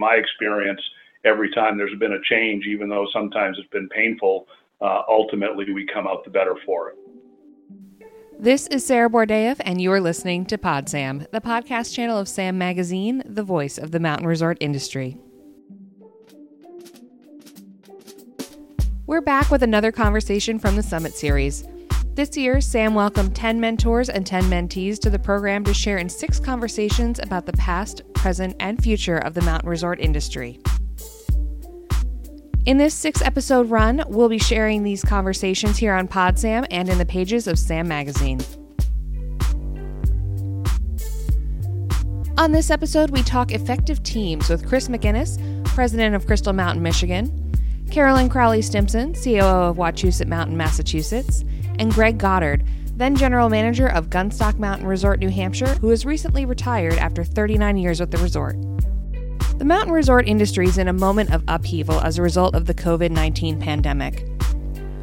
my experience, every time there's been a change, even though sometimes it's been painful, uh, ultimately we come out the better for it. This is Sarah Bordeev, and you are listening to PodSam, the podcast channel of Sam Magazine, the voice of the mountain resort industry. We're back with another conversation from the Summit Series. This year, Sam welcomed 10 mentors and 10 mentees to the program to share in six conversations about the past, present, and future of the mountain resort industry. In this six episode run, we'll be sharing these conversations here on PodSam and in the pages of Sam Magazine. On this episode, we talk effective teams with Chris McInnes, president of Crystal Mountain, Michigan, Carolyn Crowley Stimson, COO of Wachusett Mountain, Massachusetts, and Greg Goddard, then general manager of Gunstock Mountain Resort, New Hampshire, who has recently retired after 39 years with the resort. The mountain resort industry is in a moment of upheaval as a result of the COVID 19 pandemic.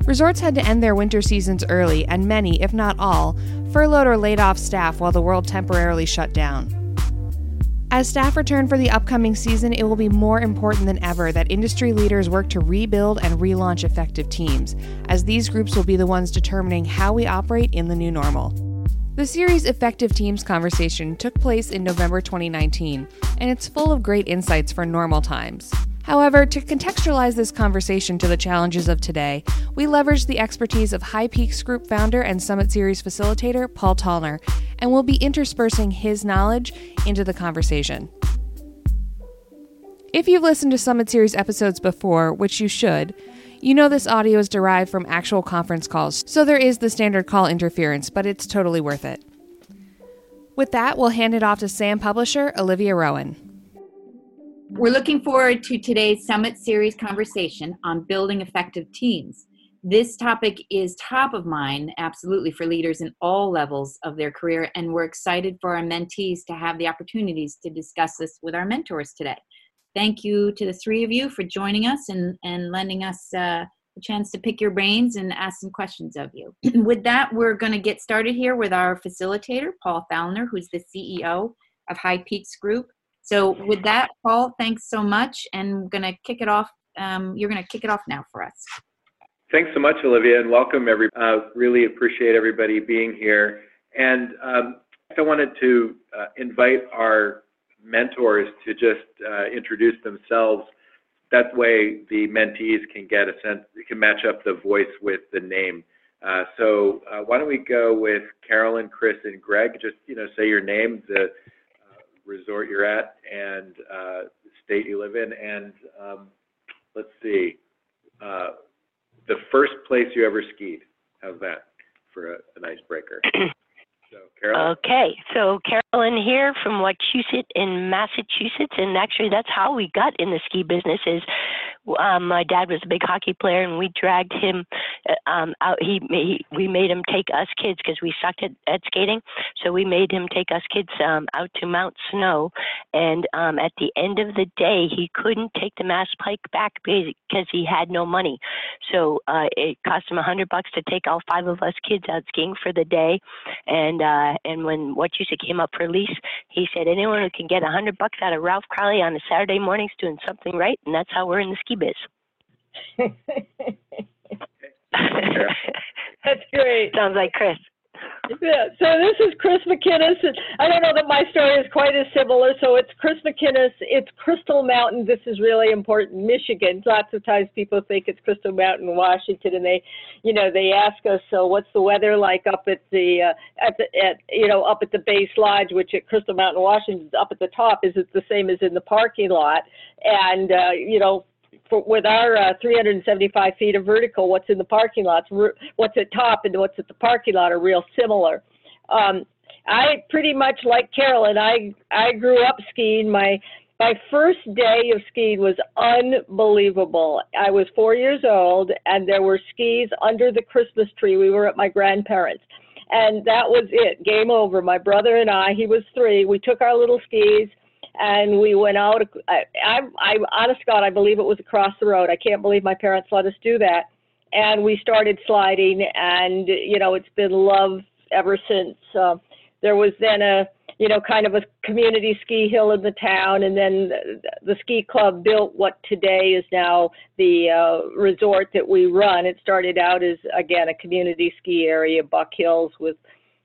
Resorts had to end their winter seasons early, and many, if not all, furloughed or laid off staff while the world temporarily shut down. As staff return for the upcoming season, it will be more important than ever that industry leaders work to rebuild and relaunch effective teams, as these groups will be the ones determining how we operate in the new normal. The series Effective Teams conversation took place in November 2019, and it's full of great insights for normal times. However, to contextualize this conversation to the challenges of today, we leveraged the expertise of High Peaks Group founder and Summit Series facilitator Paul Tallner, and we'll be interspersing his knowledge into the conversation. If you've listened to Summit Series episodes before, which you should, you know this audio is derived from actual conference calls, so there is the standard call interference, but it's totally worth it. With that, we'll hand it off to SAM publisher Olivia Rowan. We're looking forward to today's Summit Series conversation on building effective teams. This topic is top of mind, absolutely, for leaders in all levels of their career, and we're excited for our mentees to have the opportunities to discuss this with our mentors today thank you to the three of you for joining us and, and lending us uh, a chance to pick your brains and ask some questions of you. with that, we're going to get started here with our facilitator, Paul Tallner, who's the CEO of High Peaks Group. So, with that, Paul, thanks so much, and I'm to kick it off. Um, you're to kick it off now for us. Thanks so much, Olivia, and welcome. Every uh, really appreciate everybody being here. And um, I wanted to uh, invite our mentors to just uh, introduce themselves. That way, the mentees can get a sense, can match up the voice with the name. Uh, so uh, why don't we go with Carolyn, Chris, and Greg? Just you know, say your name, the resort you're at, and uh, state you live in, and um, let's see, uh, the first place you ever skied. How's that for a, an icebreaker? Okay, so Carolyn here from Wachusett in Massachusetts, and actually that's how we got in the ski business. Is um, my dad was a big hockey player, and we dragged him uh, um, out. He, he we made him take us kids because we sucked at, at skating, so we made him take us kids um, out to Mount Snow. And um, at the end of the day, he couldn't take the Mass Pike back because he had no money. So uh, it cost him a hundred bucks to take all five of us kids out skiing for the day. And uh, and when Wachusett came up for lease, he said anyone who can get a hundred bucks out of Ralph Crowley on a Saturday morning's doing something right, and that's how we're in the ski biz. That's great. Sounds like Chris. Yeah, so this is Chris McInnes. I don't know that my story is quite as similar. So it's Chris McInnes. It's Crystal Mountain. This is really important. Michigan. Lots of times people think it's Crystal Mountain, Washington, and they, you know, they ask us, so what's the weather like up at the, uh, at the, at you know, up at the base lodge, which at Crystal Mountain, Washington, up at the top. Is it the same as in the parking lot? And uh, you know, for, with our uh, 375 feet of vertical, what's in the parking lots, what's at top and what's at the parking lot are real similar. Um, I pretty much like Carolyn. I I grew up skiing. My my first day of skiing was unbelievable. I was four years old, and there were skis under the Christmas tree. We were at my grandparents, and that was it. Game over. My brother and I, he was three. We took our little skis and we went out. I, I, I, honest God, I believe it was across the road. I can't believe my parents let us do that. And we started sliding, and you know, it's been love ever since. Uh, there was then a you know, kind of a community ski hill in the town, and then the, the ski club built what today is now the uh, resort that we run. It started out as again a community ski area, Buck Hills, with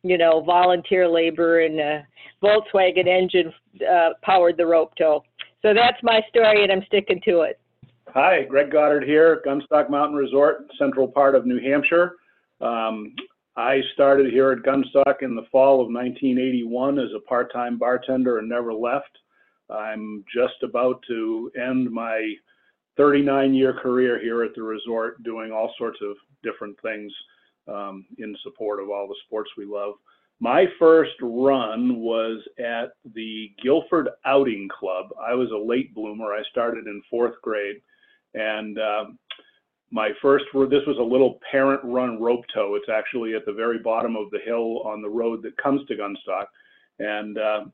you know volunteer labor and a Volkswagen engine uh, powered the rope tow. So that's my story, and I'm sticking to it. Hi, Greg Goddard here, Gunstock Mountain Resort, central part of New Hampshire. Um, I started here at Gunstock in the fall of 1981 as a part-time bartender and never left. I'm just about to end my 39-year career here at the resort doing all sorts of different things um, in support of all the sports we love. My first run was at the Gilford Outing Club. I was a late bloomer. I started in fourth grade. And um, my first, this was a little parent run rope tow. It's actually at the very bottom of the hill on the road that comes to Gunstock. And uh,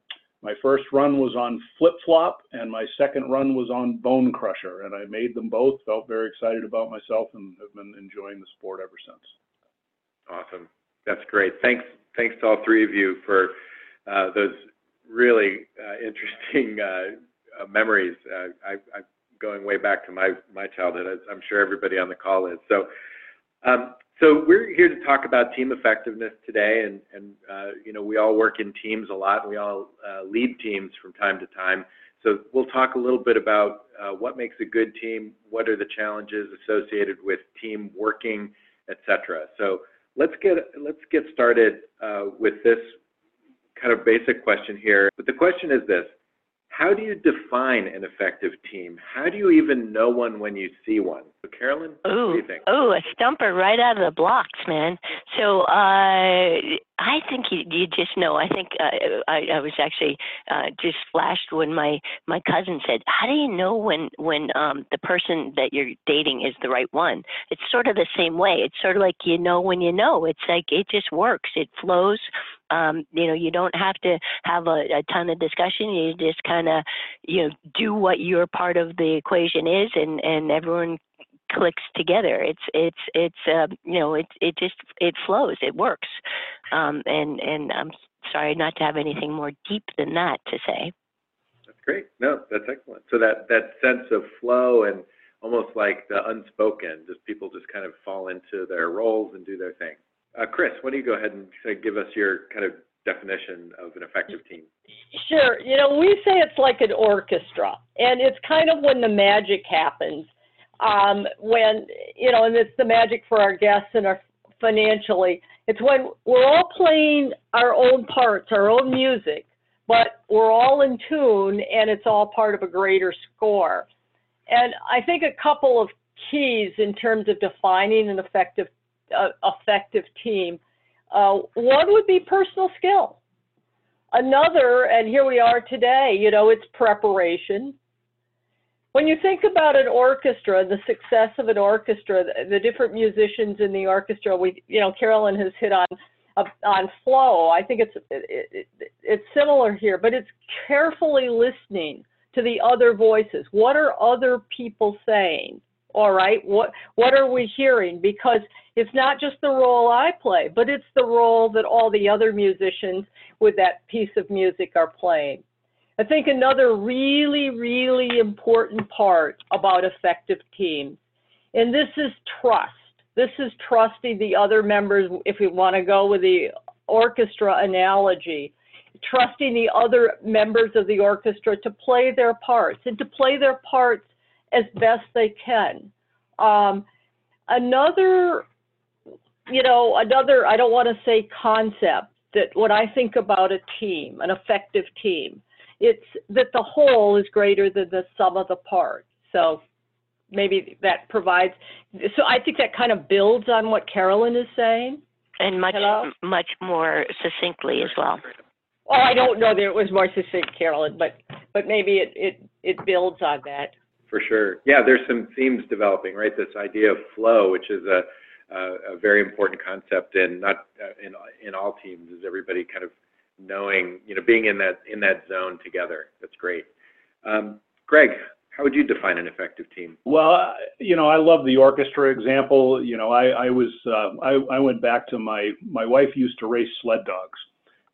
my first run was on flip flop, and my second run was on bone crusher. And I made them both, felt very excited about myself, and have been enjoying the sport ever since. Awesome. That's great. Thanks. Thanks to all three of you for uh, those really uh, interesting uh, memories. Uh, I, I going way back to my childhood, as I'm sure everybody on the call is. So, um, we're here to talk about team effectiveness today, and you know we all work in teams a lot, and we all lead teams from time to time. So we'll talk a little bit about what makes a good team, what are the challenges associated with team working, etc. So let's get let's get started uh, with this kind of basic question here. But the question is this: how do you define an effective team? How do you even know one when you see one? So Carolyn, ooh, what do you think? Ooh, a stumper right out of the blocks, man. So uh, I think you, you just know. I think uh, I, I was actually uh, just flashed when my my cousin said, "How do you know when when um, the person that you're dating is the right one?" It's sort of the same way. It's sort of like you know when you know. It's like it just works. It flows um, you know, you don't have to have a, a ton of discussion. You just kind of, you know, do what your part of the equation is, and and everyone clicks together. It's it's it's uh, you know it it just it flows. It works. Um, and and I'm sorry not to have anything more deep than that to say. That's great. No, that's excellent. So that that sense of flow and almost like the unspoken, just people just kind of fall into their roles and do their thing. Uh, Chris, why don't you go ahead and give us your kind of definition of an effective team? Sure. You know, we say it's like an orchestra, and it's kind of when the magic happens. Um, when, you know, and it's the magic for our guests and our financially. It's when we're all playing our own parts, our own music, but we're all in tune and it's all part of a greater score. And I think a couple of keys in terms of defining an effective uh, effective team. Uh, one would be personal skill. Another, and here we are today, you know, it's preparation. When you think about an orchestra, the success of an orchestra, the, the different musicians in the orchestra, we, you know, Carolyn has hit on on flow. I think it's it, it, it's similar here, but it's carefully listening to the other voices. What are other people saying? All right what what are we hearing? Because it's not just the role i play but it's the role that all the other musicians with that piece of music are playing. I think another really really important part about effective teams and this is trust. This is trusting the other members if we want to go with the orchestra analogy trusting the other members of the orchestra to play their parts and to play their parts as best they can. Um, another, you know, another, I don't want to say concept that when I think about a team, an effective team, it's that the whole is greater than the sum of the parts. So maybe that provides, so I think that kind of builds on what Carolyn is saying. And much, Hello? much more succinctly as well. Well, I don't know that it was more succinct, Carolyn, but but maybe it, it, it builds on that. For sure. Yeah, there's some themes developing, right? This idea of flow, which is a, very important concept and not uh, in in all teams, is everybody kind of knowing, you know, being in that in that zone together. That's great. Um, Greg, how would you define an effective team? Well, you know, I love the orchestra example. You know, I, I was uh, I, I went back to my my wife used to race sled dogs,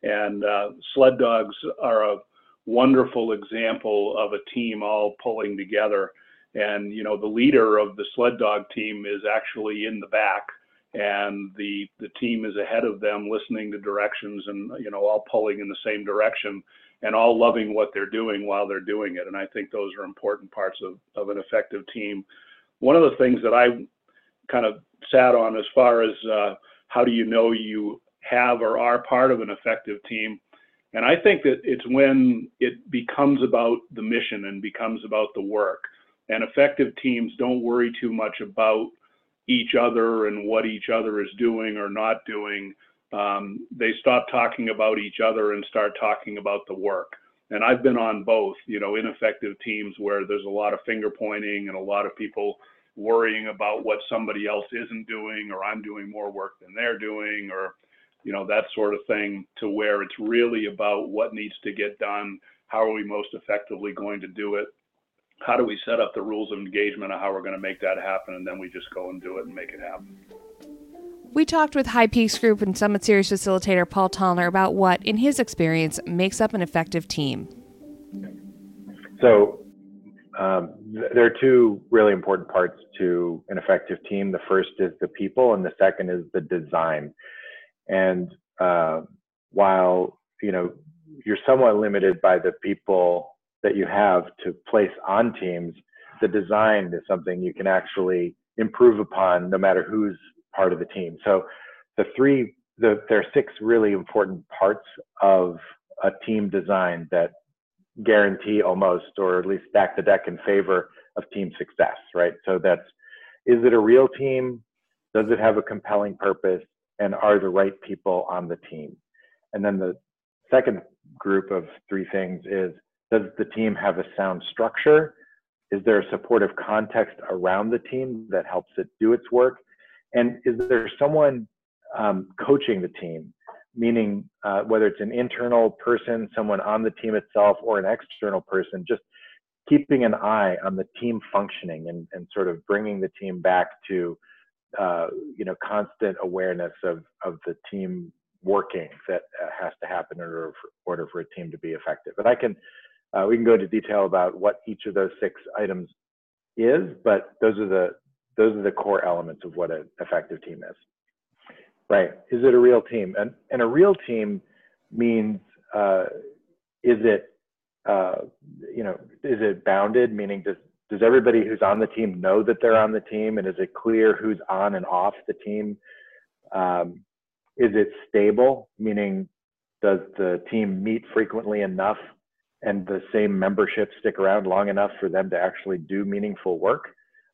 And uh, sled dogs are a wonderful example of a team all pulling together. And, you know, the leader of the sled dog team is actually in the back and the, the team is ahead of them listening to directions and, you know, all pulling in the same direction and all loving what they're doing while they're doing it. And I think those are important parts of, of an effective team. One of the things that I kind of sat on as far as uh, how do you know you have or are part of an effective team and I think that it's when it becomes about the mission and becomes about the work. And effective teams don't worry too much about each other and what each other is doing or not doing. Um, they stop talking about each other and start talking about the work. And I've been on both, you know, ineffective teams where there's a lot of finger pointing and a lot of people worrying about what somebody else isn't doing or I'm doing more work than they're doing or you know, that sort of thing to where it's really about what needs to get done, how are we most effectively going to do it, how do we set up the rules of engagement of how we're going to make that happen, and then we just go and do it and make it happen. We talked with High Peaks Group and Summit Series facilitator Paul Tallner about what, in his experience, makes up an effective team. So, um, there are two really important parts to an effective team. The first is the people, and the second is the design. And uh, while you know you're somewhat limited by the people that you have to place on teams, the design is something you can actually improve upon no matter who's part of the team. So the three, the, there are six really important parts of a team design that guarantee almost, or at least stack the deck in favor of team success, right? So that's, is it a real team? Does it have a compelling purpose? And are the right people on the team. And then the second group of three things is does the team have a sound structure? Is there a supportive context around the team that helps it do its work? And is there someone um, coaching the team, meaning uh, whether it's an internal person, someone on the team itself, or an external person, just keeping an eye on the team functioning and, and sort of bringing the team back to uh, you know, constant awareness of, of the team working that uh, has to happen in order for, order for a team to be effective. But I can, uh, we can go into detail about what each of those six items is, but those are the, those are the core elements of what an effective team is. Right. Is it a real team? And, and a real team means, uh, is it, uh, you know, is it bounded? Meaning, does does everybody who's on the team know that they're on the team? And is it clear who's on and off the team? Um, is it stable? Meaning does the team meet frequently enough and the same membership stick around long enough for them to actually do meaningful work?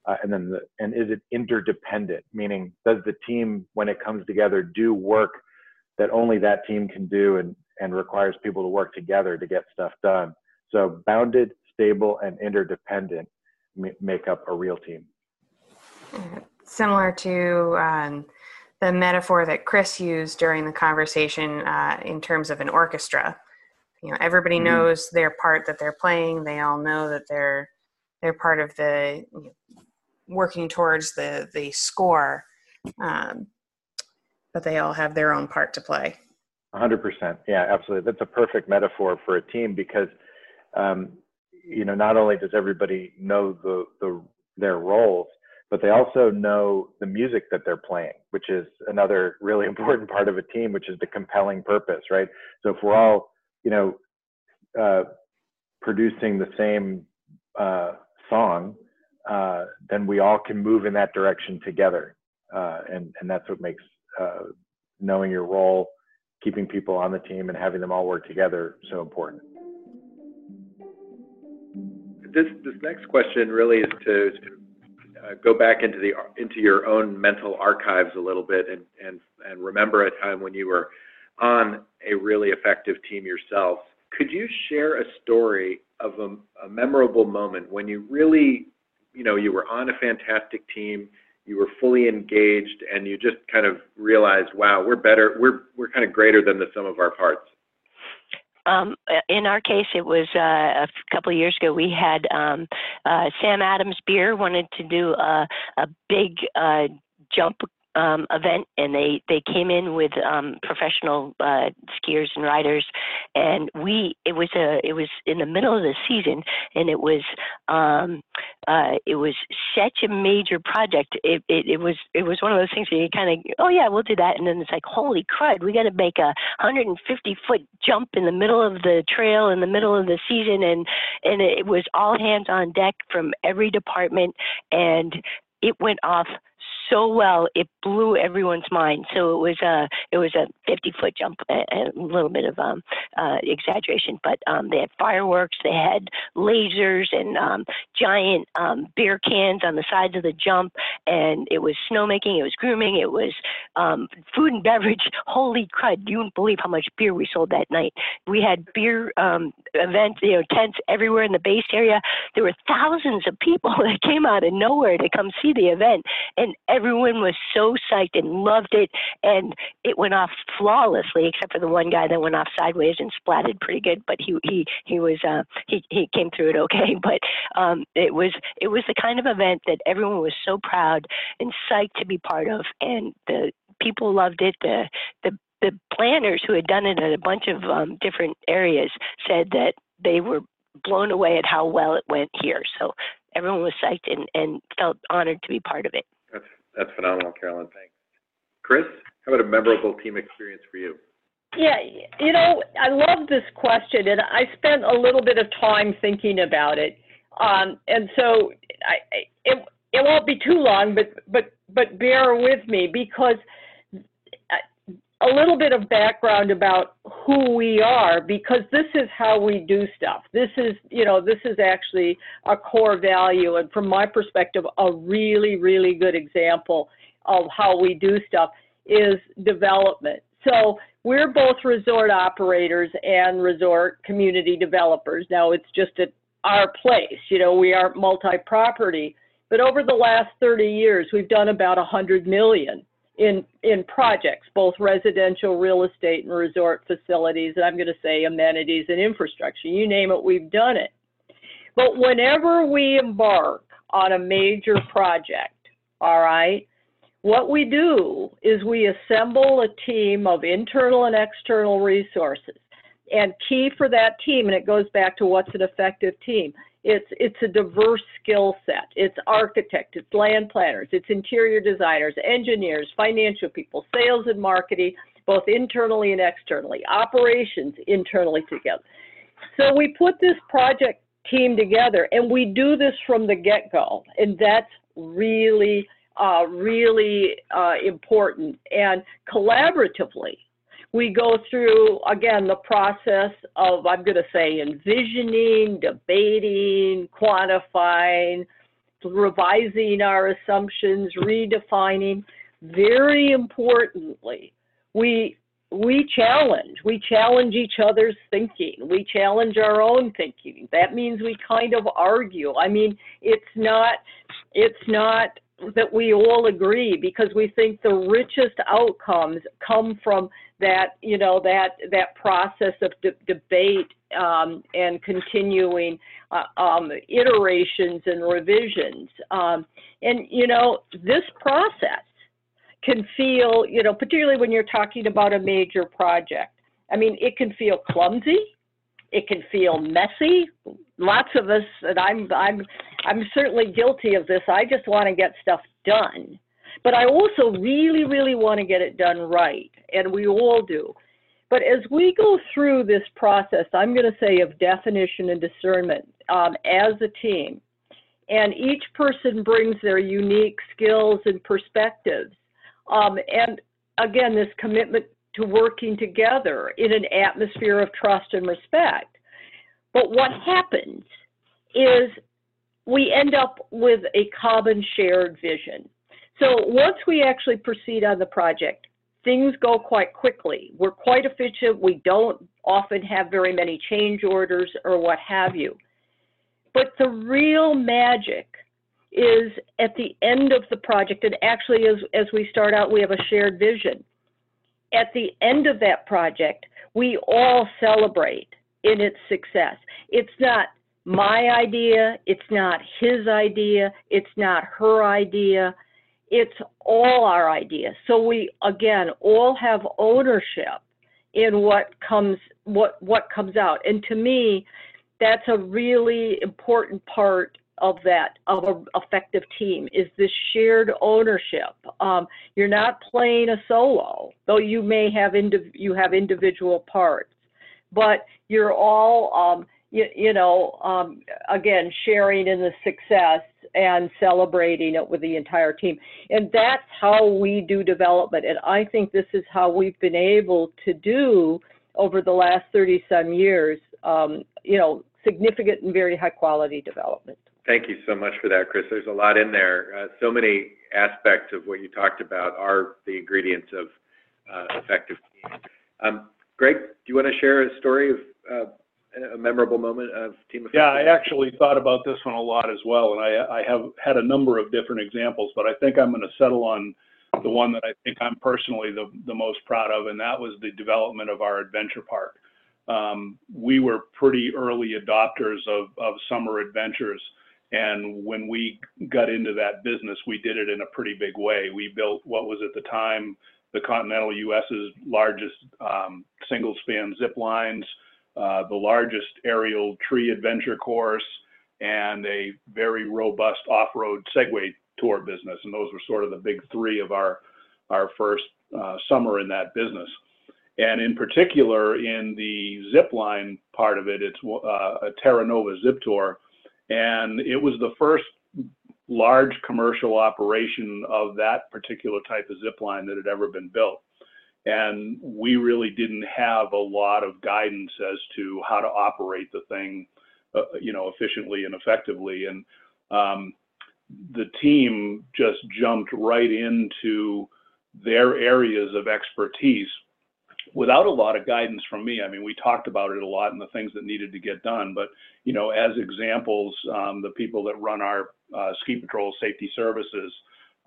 Uh, and then the, and is it interdependent? Meaning does the team when it comes together do work that only that team can do and and requires people to work together to get stuff done? So bounded stable and interdependent make up a real team. Similar to um, the metaphor that Chris used during the conversation uh, in terms of an orchestra. You know, everybody mm-hmm. knows their part that they're playing. They all know that they're they're part of the you know, working towards the the score, um, but they all have their own part to play. 100%. Yeah, absolutely. That's a perfect metaphor for a team because um, you know, not only does everybody know the, the their roles, but they also know the music that they're playing, which is another really important part of a team, which is the compelling purpose, right? So if we're all, you know, uh, producing the same uh, song, uh, then we all can move in that direction together, uh, and and that's what makes uh, knowing your role, keeping people on the team, and having them all work together so important this next question really is to uh, go back into the into your own mental archives a little bit and remember a time when you were on a really effective team yourself. Could you share a story of a, memorable moment when you really, you know, you were on a fantastic team, you were fully engaged, and you just kind of realized, wow, we're better, we're we're kind of greater than the sum of our parts. Um, in our case, it was uh, a couple of years ago. We had um, uh, Sam Adams Beer wanted to do a, a big uh, jump um, event, and they they came in with um, professional uh, skiers and riders, and we it was a it was in the middle of the season, and it was um, uh, it was such a major project. It, it it was it was one of those things where you kind of oh yeah we'll do that, and then it's like holy crud we got to make a 150 foot jump in the middle of the trail in the middle of the season, and and it was all hands on deck from every department, and it went off so well it blew everyone's mind. So it was a it was a 50 foot jump, a, a little bit of um, uh, exaggeration, but um, they had fireworks, they had lasers and um, giant um, beer cans on the sides of the jump, and it was snowmaking, it was grooming, it was um, food and beverage. Holy crud! You wouldn't believe how much beer we sold that night. We had beer um, events, you know, tents everywhere in the base area. There were thousands of people that came out of nowhere to come see the event, and everyone was so psyched and loved it, and it went off flawlessly, except for the one guy that went off sideways and splatted pretty good. But he he he was uh, he he came through it okay. But um, it was it was the kind of event that everyone was so proud and psyched to be part of, and the people loved it. The the the planners who had done it in a bunch of um, different areas said that they were blown away at how well it went here. So everyone was psyched and, and felt honored to be part of it. That's phenomenal, Carolyn. Thanks. Chris, how about a memorable team experience for you? Yeah, you know, I love this question, and I spent a little bit of time thinking about it. Um, and so I, it, it won't be too long, but but but bear with me because a little bit of background about who we are because this is how we do stuff. This is, you know, this is actually a core value and from my perspective a really really good example of how we do stuff is development. So, we're both resort operators and resort community developers. Now, it's just at our place, you know, we are multi-property, but over the last 30 years we've done about 100 million in in projects, both residential, real estate, and resort facilities. And I'm going to say amenities and infrastructure. You name it, we've done it. But whenever we embark on a major project, all right, what we do is we assemble a team of internal and external resources. And key for that team, and it goes back to what's an effective team, it's it's a diverse skill set. It's architects, it's land planners, it's interior designers, engineers, financial people, sales and marketing, both internally and externally, operations internally together. So we put this project team together, and we do this from the get-go, and that's really uh, really uh, important. And collaboratively, we go through, again, the process of, I'm going to say, envisioning, debating, quantifying, revising our assumptions, redefining. Very importantly, we we challenge. We challenge each other's thinking. We challenge our own thinking. That means we kind of argue. I mean, it's not it's not that we all agree because we think the richest outcomes come from that you know that that process of de debate um, and continuing uh, um, iterations and revisions. Um, and you know this process can feel you know particularly when you're talking about a major project i mean it can feel clumsy it can feel messy. Lots of us and i'm i'm i'm certainly guilty of this i just want to get stuff done but I also really, really want to get it done right, and we all do. But as we go through this process, I'm going to say of definition and discernment um, as a team, and each person brings their unique skills and perspectives. Um, and again, this commitment to working together in an atmosphere of trust and respect. But what happens is we end up with a common shared vision. So once we actually proceed on the project, things go quite quickly. We're quite efficient. We don't often have very many change orders or what have you. But the real magic is at the end of the project, and actually as, as we start out, we have a shared vision. At the end of that project, we all celebrate in its success. It's not my idea, it's not his idea, it's not her idea it's all our ideas. So we again all have ownership in what comes what what comes out. And to me, that's a really important part of that of an effective team is this shared ownership. Um, you're not playing a solo, though you may have indiv- you have individual parts, but you're all um, you, you know um, again sharing in the success and celebrating it with the entire team. And that's how we do development. And I think this is how we've been able to do over the last 30 some years, um, you know, significant and very high quality development. Thank you so much for that, Chris. There's a lot in there. Uh, so many aspects of what you talked about are the ingredients of uh, effective teams. Um, Greg, do you want to share a story of uh, a memorable moment of team Yeah, I actually thought about this one a lot as well, and I, I have had a number of different examples, but I think I'm going to settle on the one that I think I'm personally the, the most proud of, and that was the development of our adventure park. Um, we were pretty early adopters of, of summer adventures, and when we got into that business, we did it in a pretty big way. We built what was at the time the continental U.S.'s largest um, single span zip lines uh, the largest aerial tree adventure course, and a very robust off-road Segway tour business. And those were sort of the big three of our our first uh, summer in that business. And in particular, in the zip line part of it, it's uh, a Terra Nova zip tour, and it was the first large commercial operation of that particular type of zip line that had ever been built and we really didn't have a lot of guidance as to how to operate the thing, uh, you know, efficiently and effectively. And um, the team just jumped right into their areas of expertise without a lot of guidance from me. I mean, we talked about it a lot and the things that needed to get done. But you know, as examples, um, the people that run our uh, ski patrol safety services,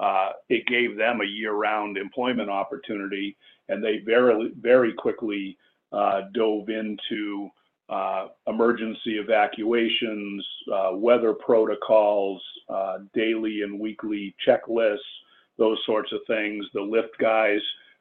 uh, it gave them a year-round employment opportunity and they very, very quickly uh, dove into uh, emergency evacuations, uh, weather protocols, uh, daily and weekly checklists, those sorts of things. The lift guys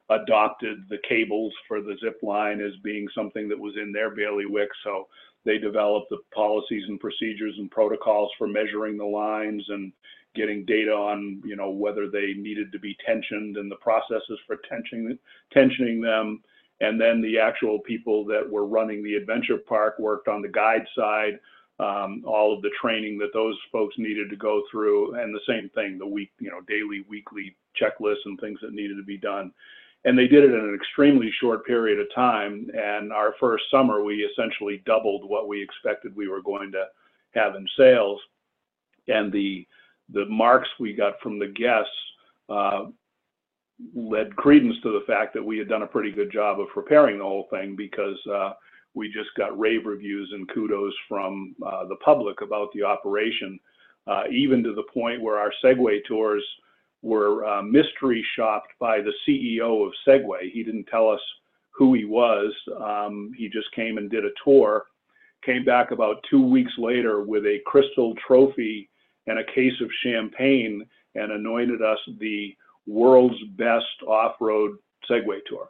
adopted the cables for the zip line as being something that was in their bailiwick. So they developed the policies and procedures and protocols for measuring the lines and getting data on, you know, whether they needed to be tensioned and the processes for tensioning, tensioning them. And then the actual people that were running the adventure park worked on the guide side, um, all of the training that those folks needed to go through, and the same thing, the week, you know, daily, weekly checklists and things that needed to be done. And they did it in an extremely short period of time. And our first summer, we essentially doubled what we expected we were going to have in sales. And the the marks we got from the guests uh, led credence to the fact that we had done a pretty good job of preparing the whole thing because uh, we just got rave reviews and kudos from uh, the public about the operation, uh, even to the point where our Segway tours were uh, mystery shopped by the CEO of Segway. He didn't tell us who he was. Um, he just came and did a tour, came back about two weeks later with a crystal trophy and a case of champagne and anointed us the world's best off-road Segway tour.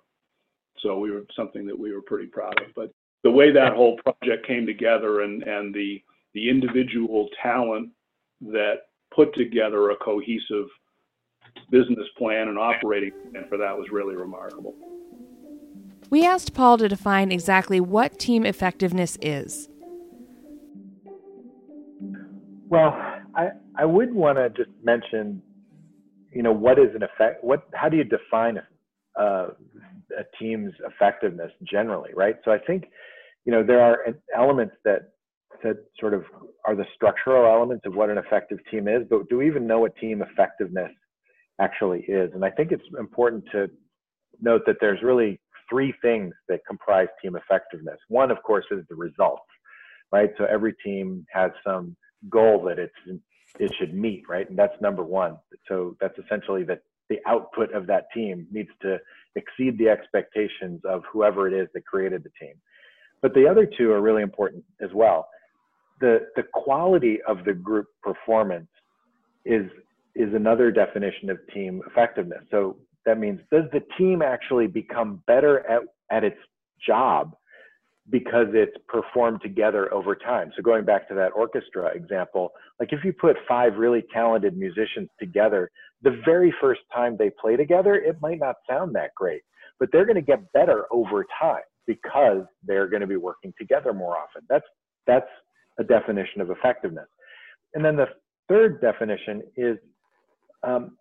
So we were something that we were pretty proud of. But the way that whole project came together and, and the, the individual talent that put together a cohesive business plan and operating plan for that was really remarkable. We asked Paul to define exactly what team effectiveness is. Well, I, I would want to just mention, you know, what is an effect? What, how do you define uh, a team's effectiveness generally, right? So I think, you know, there are elements that that sort of are the structural elements of what an effective team is, but do we even know what team effectiveness actually is? And I think it's important to note that there's really three things that comprise team effectiveness. One, of course, is the results, right? So every team has some goal that it's it should meet, right? And that's number one. So that's essentially that the output of that team needs to exceed the expectations of whoever it is that created the team. But the other two are really important as well. The the quality of the group performance is is another definition of team effectiveness. So that means does the team actually become better at, at its job because it's performed together over time. So going back to that orchestra example, like if you put five really talented musicians together, the very first time they play together, it might not sound that great, but they're going to get better over time because they're going to be working together more often. That's that's a definition of effectiveness. And then the third definition is um,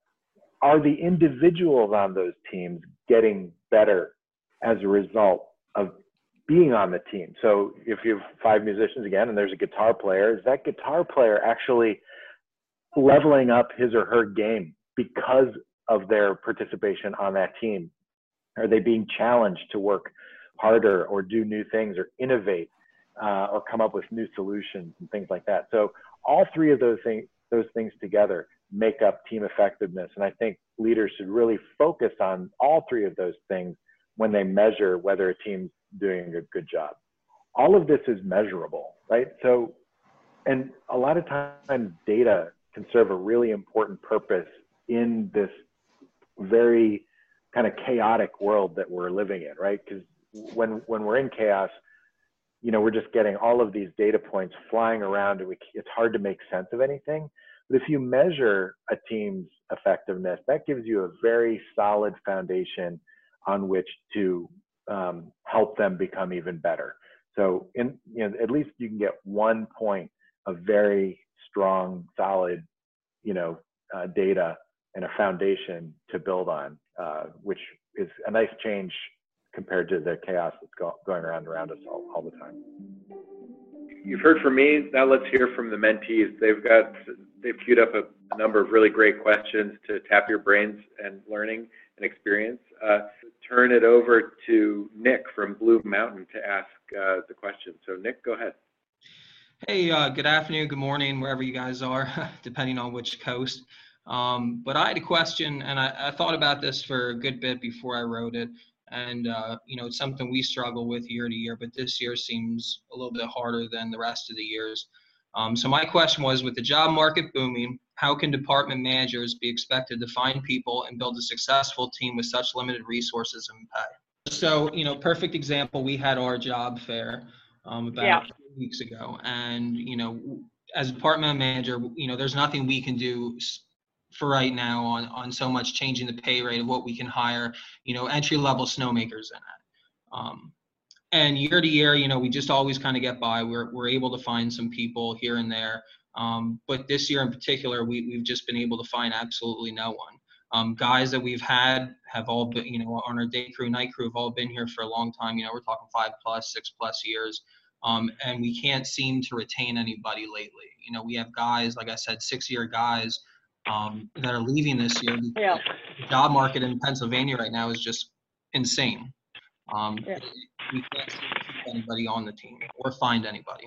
are the individuals on those teams getting better as a result of being on the team. So if you have five musicians again and there's a guitar player, is that guitar player actually leveling up his or her game because of their participation on that team? Are they being challenged to work harder or do new things or innovate uh, or come up with new solutions and things like that? So all three of those things, those things together make up team effectiveness. And I think leaders should really focus on all three of those things when they measure whether a team's doing a good job. All of this is measurable, right? So, and a lot of times data can serve a really important purpose in this very kind of chaotic world that we're living in, right? Because when when we're in chaos, you know, we're just getting all of these data points flying around, and we, it's hard to make sense of anything. But if you measure a team's effectiveness, that gives you a very solid foundation on which to um, help them become even better. So, in you know, at least you can get one point of very strong, solid, you know, uh, data and a foundation to build on, uh, which is a nice change compared to the chaos that's go- going around around us all, all the time. You've heard from me. Now let's hear from the mentees. They've got they've queued up a, a number of really great questions to tap your brains and learning and experience. Uh, turn it over to Nick from Blue Mountain to ask uh, the question. So, Nick, go ahead. Hey, uh, good afternoon, good morning, wherever you guys are, depending on which coast. Um, but I had a question, and I, I, thought about this for a good bit before I wrote it. And, uh, you know, it's something we struggle with year to year, but this year seems a little bit harder than the rest of the years. Um, so, my question was with the job market booming, how can department managers be expected to find people and build a successful team with such limited resources and pay? So, you know, perfect example, we had our job fair um, about yeah. weeks ago. And, you know, as a department manager, you know, there's nothing we can do for right now on, on so much changing the pay rate of what we can hire, you know, entry level snowmakers in it. Um, and year to year, you know, we just always kind of get by. We're, we're able to find some people here and there um, but this year in particular, we, we've just been able to find absolutely no one. Um, guys that we've had have all been, you know, on our day crew, night crew, have all been here for a long time. You know, we're talking five plus, six plus years. Um, and we can't seem to retain anybody lately. You know, we have guys, like I said, six year guys um, that are leaving this year. Yeah. The job market in Pennsylvania right now is just insane. Um, yeah. We can't keep anybody on the team or find anybody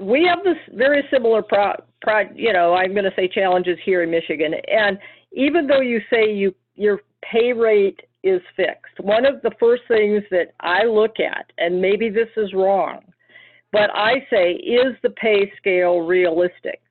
we have this very similar pro, pro you know, I'm going to say challenges here in Michigan. And even though you say you your pay rate is fixed, one of the first things that I look at, and maybe this is wrong, but I say, is the pay scale realistic?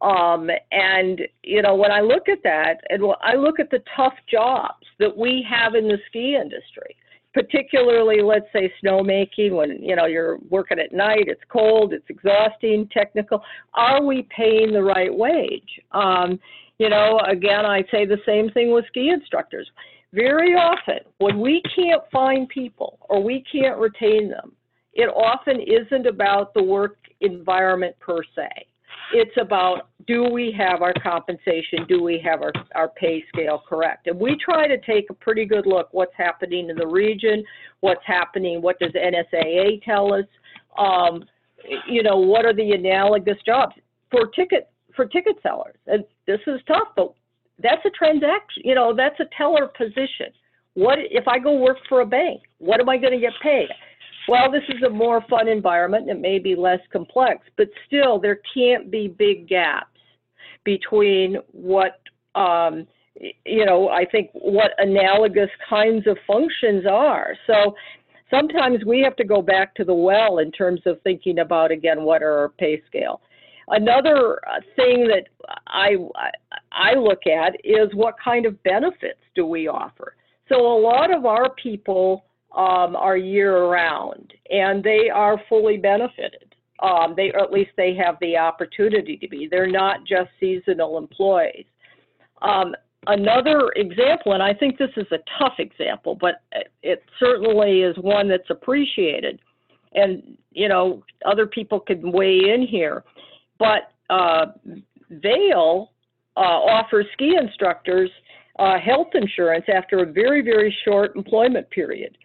Um, and you know, when I look at that, and I look at the tough jobs that we have in the ski industry, particularly let's say snowmaking when you know you're working at night it's cold it's exhausting technical are we paying the right wage? Um, you know again i say the same thing with ski instructors. Very often when we can't find people or we can't retain them it often isn't about the work environment per se it's about do we have our compensation, do we have our, our pay scale correct? And we try to take a pretty good look what's happening in the region, what's happening, what does NSAA tell us, um, you know, what are the analogous jobs for ticket for ticket sellers. And this is tough, but that's a transaction, you know, that's a teller position. What if I go work for a bank? What am I going to get paid? Well, this is a more fun environment. It may be less complex, but still, there can't be big gaps between what, um, you know, I think what analogous kinds of functions are. So sometimes we have to go back to the well in terms of thinking about, again, what are our pay scale. Another uh, thing that I, I look at is what kind of benefits do we offer? So a lot of our people um, are year round and they are fully benefited. Um, they, or at least they have the opportunity to be. They're not just seasonal employees. Um, another example, and I think this is a tough example, but it certainly is one that's appreciated. And, you know, other people can weigh in here. But uh, Vail uh, offers ski instructors uh, health insurance after a very, very short employment period.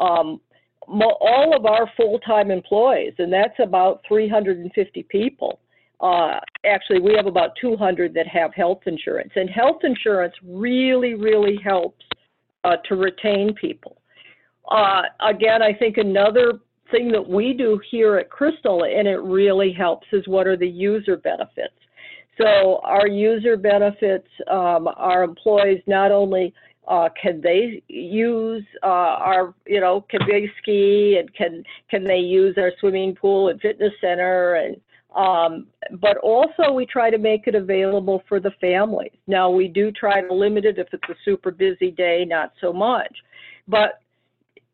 Um, all of our full-time employees, and that's about 350 people. Uh, actually, we have about 200 that have health insurance, and health insurance really, really helps uh, to retain people. Uh, again, I think another thing that we do here at Crystal, and it really helps, is what are the user benefits. So our user benefits, um, our employees not only uh, can they use uh, our, you know, can they ski and can can they use our swimming pool and fitness center and um, but also we try to make it available for the families. Now we do try to limit it if it's a super busy day, not so much. But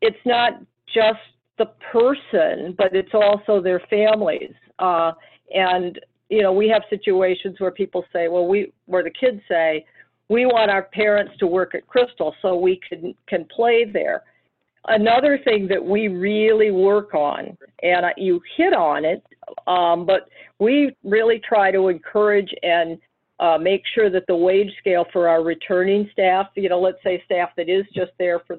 it's not just the person, but it's also their families. Uh, and you know, we have situations where people say, well, we, where the kids say, we want our parents to work at Crystal so we can, can play there. Another thing that we really work on, and you hit on it, um, but we really try to encourage and uh, make sure that the wage scale for our returning staff, you know, let's say staff that is just there for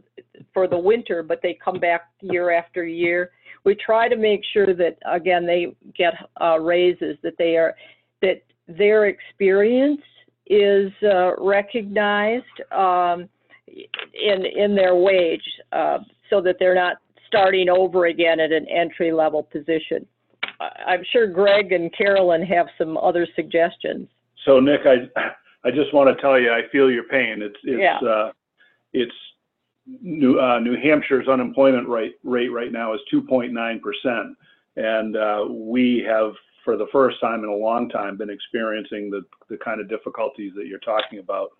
for the winter, but they come back year after year, we try to make sure that again they get uh, raises that they are that their experience is uh, recognized um, in in their wage uh, so that they're not starting over again at an entry level position. I'm sure Greg and Carolyn have some other suggestions. So Nick, I I just want to tell you I feel your pain. It's it's yeah. uh, it's New, uh, New Hampshire's unemployment rate, rate right now is 2.9%. And uh, we have, for the first time in a long time, been experiencing the, the kind of difficulties that you're talking about.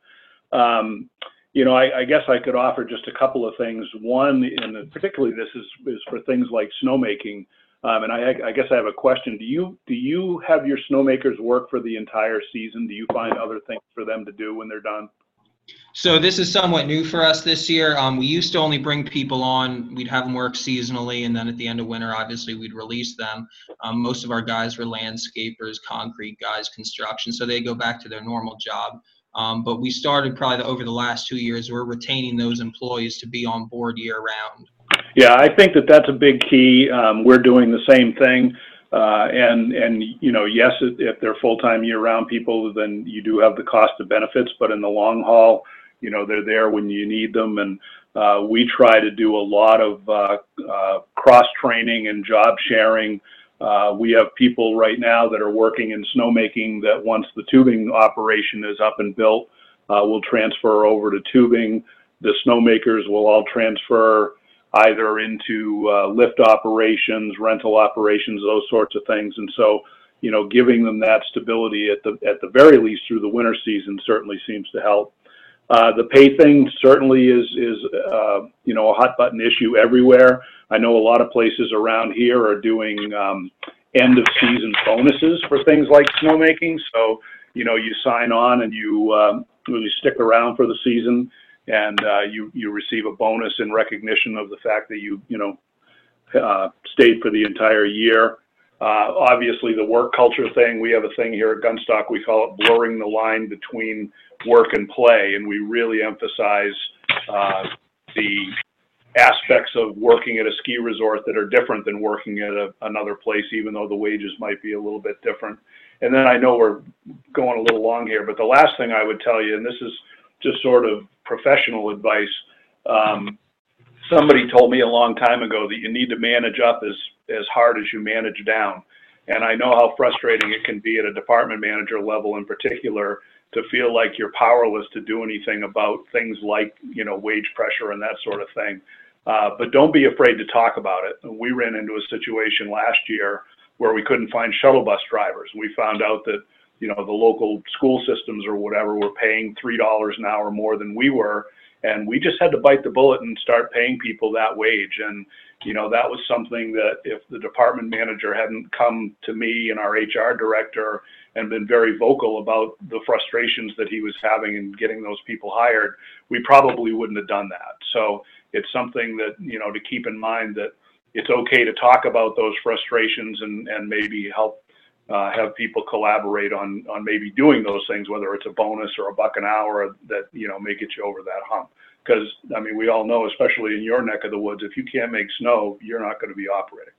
Um, you know, I, I, guess I could offer just a couple of things. One, and particularly this is, is for things like snowmaking. Um, and I, I, guess I have a question. Do you do you have your snowmakers work for the entire season? Do you find other things for them to do when they're done? So this is somewhat new for us this year. Um, we used to only bring people on. We'd have them work seasonally, and then at the end of winter, obviously, we'd release them. Um, most of our guys were landscapers, concrete guys, construction, so they go back to their normal job. Um, but we started probably over the last two years. We're retaining those employees to be on board year round. Yeah, I think that that's a big key. Um, we're doing the same thing. Uh, and and you know, yes, if they're full-time year-round people, then you do have the cost of benefits. But in the long haul, you know, they're there when you need them. And uh, we try to do a lot of uh, uh, cross-training and job sharing. Uh, we have people right now that are working in snowmaking that once the tubing operation is up and built, uh, will transfer over to tubing. The snowmakers will all transfer either into uh, lift operations, rental operations, those sorts of things. And so, you know, giving them that stability at the at the very least through the winter season certainly seems to help. Uh, the pay thing certainly is is uh, you know a hot button issue everywhere. I know a lot of places around here are doing um, end of season bonuses for things like snowmaking. So you know you sign on and you um, you stick around for the season and uh, you you receive a bonus in recognition of the fact that you you know uh, stayed for the entire year. Uh, obviously, the work culture thing. We have a thing here at Gunstock. We call it blurring the line between work and play, and we really emphasize uh, the aspects of working at a ski resort that are different than working at a, another place, even though the wages might be a little bit different. And then I know we're going a little long here, but the last thing I would tell you, and this is just sort of professional advice. Um, somebody told me a long time ago that you need to manage up as, as hard as you manage down. And I know how frustrating it can be at a department manager level in particular to feel like you're powerless to do anything about things like, you know, wage pressure and that sort of thing. Uh, but don't be afraid to talk about it. We ran into a situation last year where we couldn't find shuttle bus drivers. We found out that you know, the local school systems or whatever were paying $3 an hour more than we were. And we just had to bite the bullet and start paying people that wage. And, you know, that was something that if the department manager hadn't come to me and our HR director and been very vocal about the frustrations that he was having in getting those people hired, we probably wouldn't have done that. So it's something that, you know, to keep in mind that it's okay to talk about those frustrations and, and maybe help uh, have people collaborate on on maybe doing those things, whether it's a bonus or a buck an hour that you know may get you over that hump. Because I mean, we all know, especially in your neck of the woods, if you can't make snow, you're not going to be operating.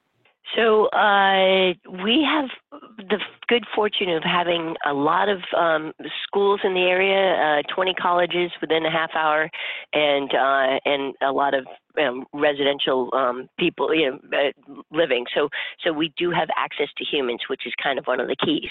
So uh, we have the good fortune of having a lot of um, schools in the area, uh, 20 colleges within a half hour, and uh, and a lot of um, residential um, people you know, uh, living. So so we do have access to humans, which is kind of one of the keys.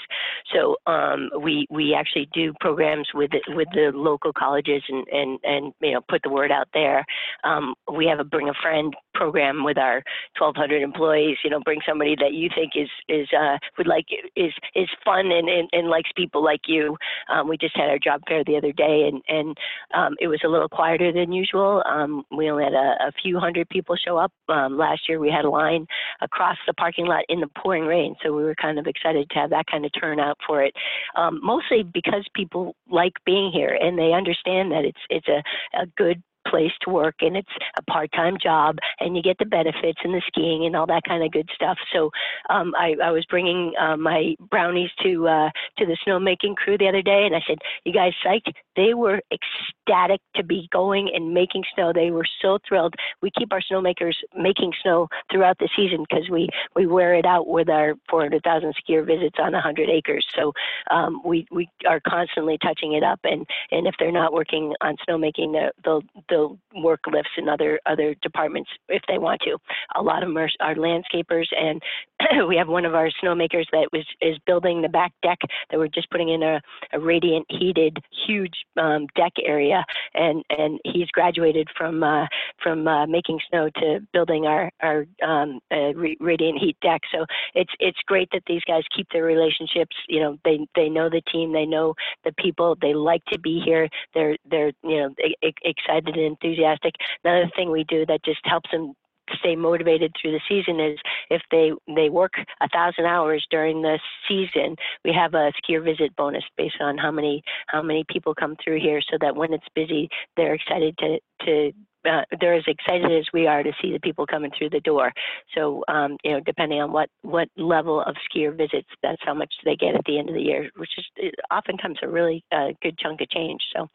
So um, we we actually do programs with with the local colleges and and and you know put the word out there. Um, we have a bring a friend program with our 1,200 employees. You know, bring somebody that you think is is uh, would like is is fun and, and, and likes people like you. Um, we just had our job fair the other day, and and um, it was a little quieter than usual. We only had a, a few hundred people show up. Um, last year we had a line across the parking lot in the pouring rain, so we were kind of excited to have that kind of turnout for it. Um, mostly because people like being here and they understand that it's it's a, a good place to work and it's a part-time job and you get the benefits and the skiing and all that kind of good stuff. So um, I, I was bringing uh, my brownies to uh, to the snowmaking crew the other day and I said, "You guys psyched?" They were ecstatic to be going and making snow. They were so thrilled. We keep our snowmakers making snow throughout the season because we we wear it out with our 400,000 skier visits on 100 acres. So um, we we are constantly touching it up and and if they're not working on snowmaking, they'll they'll work lifts in other other departments if they want to. A lot of them are, are landscapers, and we have one of our snowmakers that was is building the back deck that we're just putting in a, a radiant heated huge um, deck area, and and he's graduated from uh, from uh, making snow to building our our um, uh, radiant heat deck. So it's it's great that these guys keep their relationships. You know, they they know the team, they know the people, they like to be here. They're they're you know excited and enthusiastic. Another thing we do that just helps them stay motivated through the season is if they they work a thousand hours during the season we have a skier visit bonus based on how many how many people come through here so that when it's busy they're excited to to uh, they're as excited as we are to see the people coming through the door. So, um, you know, depending on what what level of skier visits, that's how much they get at the end of the year, which is oftentimes a really uh, good chunk of change. So,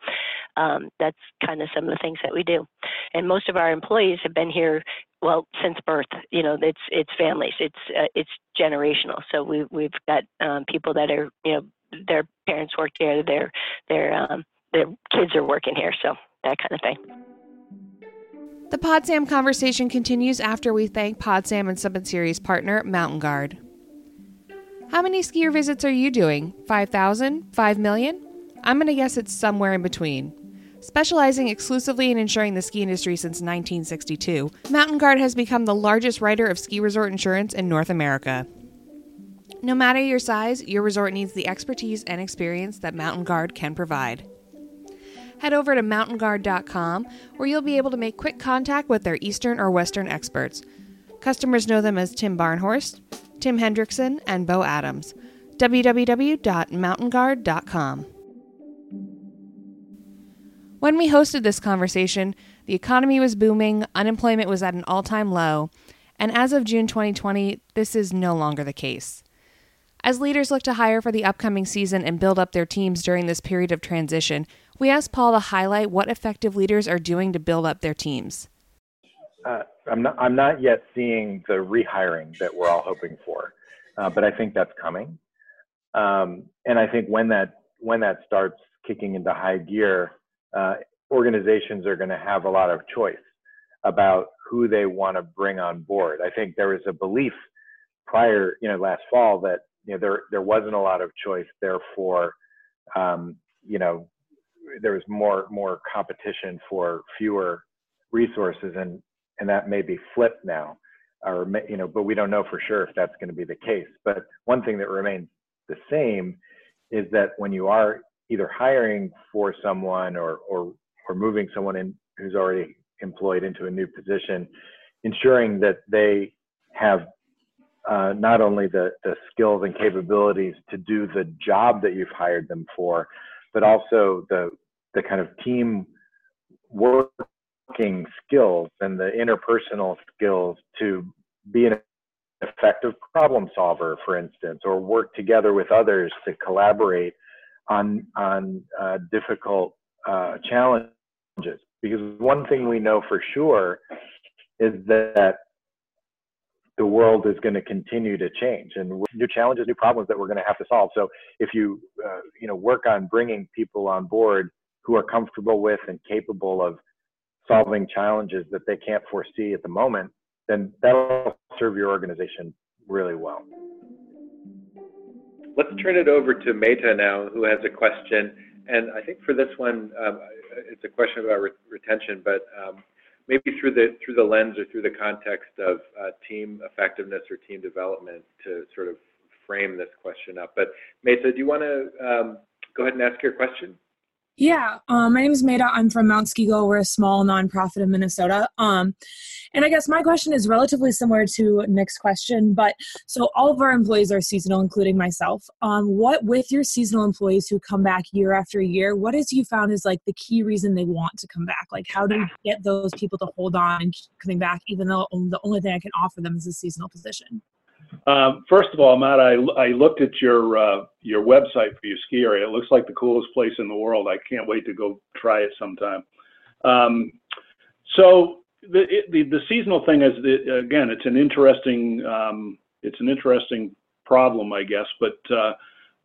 um, that's kind of some of the things that we do. And most of our employees have been here well since birth. You know, it's it's families, it's uh, it's generational. So we we've got um, people that are you know their parents work here, their their um, their kids are working here, so that kind of thing. The PodSam conversation continues after we thank PodSam and Summit Series partner Mountain Guard. How many skier visits are you doing? 5,000? 5 million? I'm going to guess it's somewhere in between. Specializing exclusively in insuring the ski industry since 1962, Mountain Guard has become the largest writer of ski resort insurance in North America. No matter your size, your resort needs the expertise and experience that Mountain Guard can provide head over to mountainguard.com where you'll be able to make quick contact with their Eastern or Western experts. Customers know them as Tim Barnhorst, Tim Hendrickson, and Bo Adams. www.mountainguard.com. When we hosted this conversation, the economy was booming, unemployment was at an all time low, and as of June 2020, this is no longer the case. As leaders look to hire for the upcoming season and build up their teams during this period of transition, we asked Paul to highlight what effective leaders are doing to build up their teams. Uh, I'm not. I'm not yet seeing the rehiring that we're all hoping for, uh, but I think that's coming. Um, and I think when that when that starts kicking into high gear, uh, organizations are going to have a lot of choice about who they want to bring on board. I think there was a belief prior, you know, last fall that you know there there wasn't a lot of choice. Therefore, um, you know, there was more more competition for fewer resources, and and that may be flipped now, or you know, but we don't know for sure if that's going to be the case. But one thing that remains the same is that when you are either hiring for someone or, or, or moving someone in who's already employed into a new position, ensuring that they have uh, not only the, the skills and capabilities to do the job that you've hired them for, but also the, the kind of team working skills and the interpersonal skills to be an effective problem solver, for instance, or work together with others to collaborate on on uh, difficult uh, challenges. Because one thing we know for sure is that the world is going to continue to change and new challenges, new problems that we're going to have to solve. So if you uh, you know work on bringing people on board who are comfortable with and capable of solving challenges that they can't foresee at the moment, then that'll serve your organization really well. Let's turn it over to Meta now, who has a question. And I think for this one, um, it's a question about re retention, but um, maybe through the through the lens or through the context of uh, team effectiveness or team development to sort of frame this question up. But Meta, do you want to um, go ahead and ask your question? Yeah, um, my name is Maida. I'm from Mount Ski Gull. We're a small nonprofit in Minnesota. Um, and I guess my question is relatively similar to Nick's question, but so all of our employees are seasonal, including myself. Um, what with your seasonal employees who come back year after year, what has you found is like the key reason they want to come back? Like, how do you get those people to hold on and keep coming back, even though the only thing I can offer them is a seasonal position? Um, first of all, Matt, I, I looked at your uh, your website for your ski area. It looks like the coolest place in the world. I can't wait to go try it sometime. Um, so the, the, the seasonal thing is again, it's an interesting um, it's an interesting problem, I guess. But uh,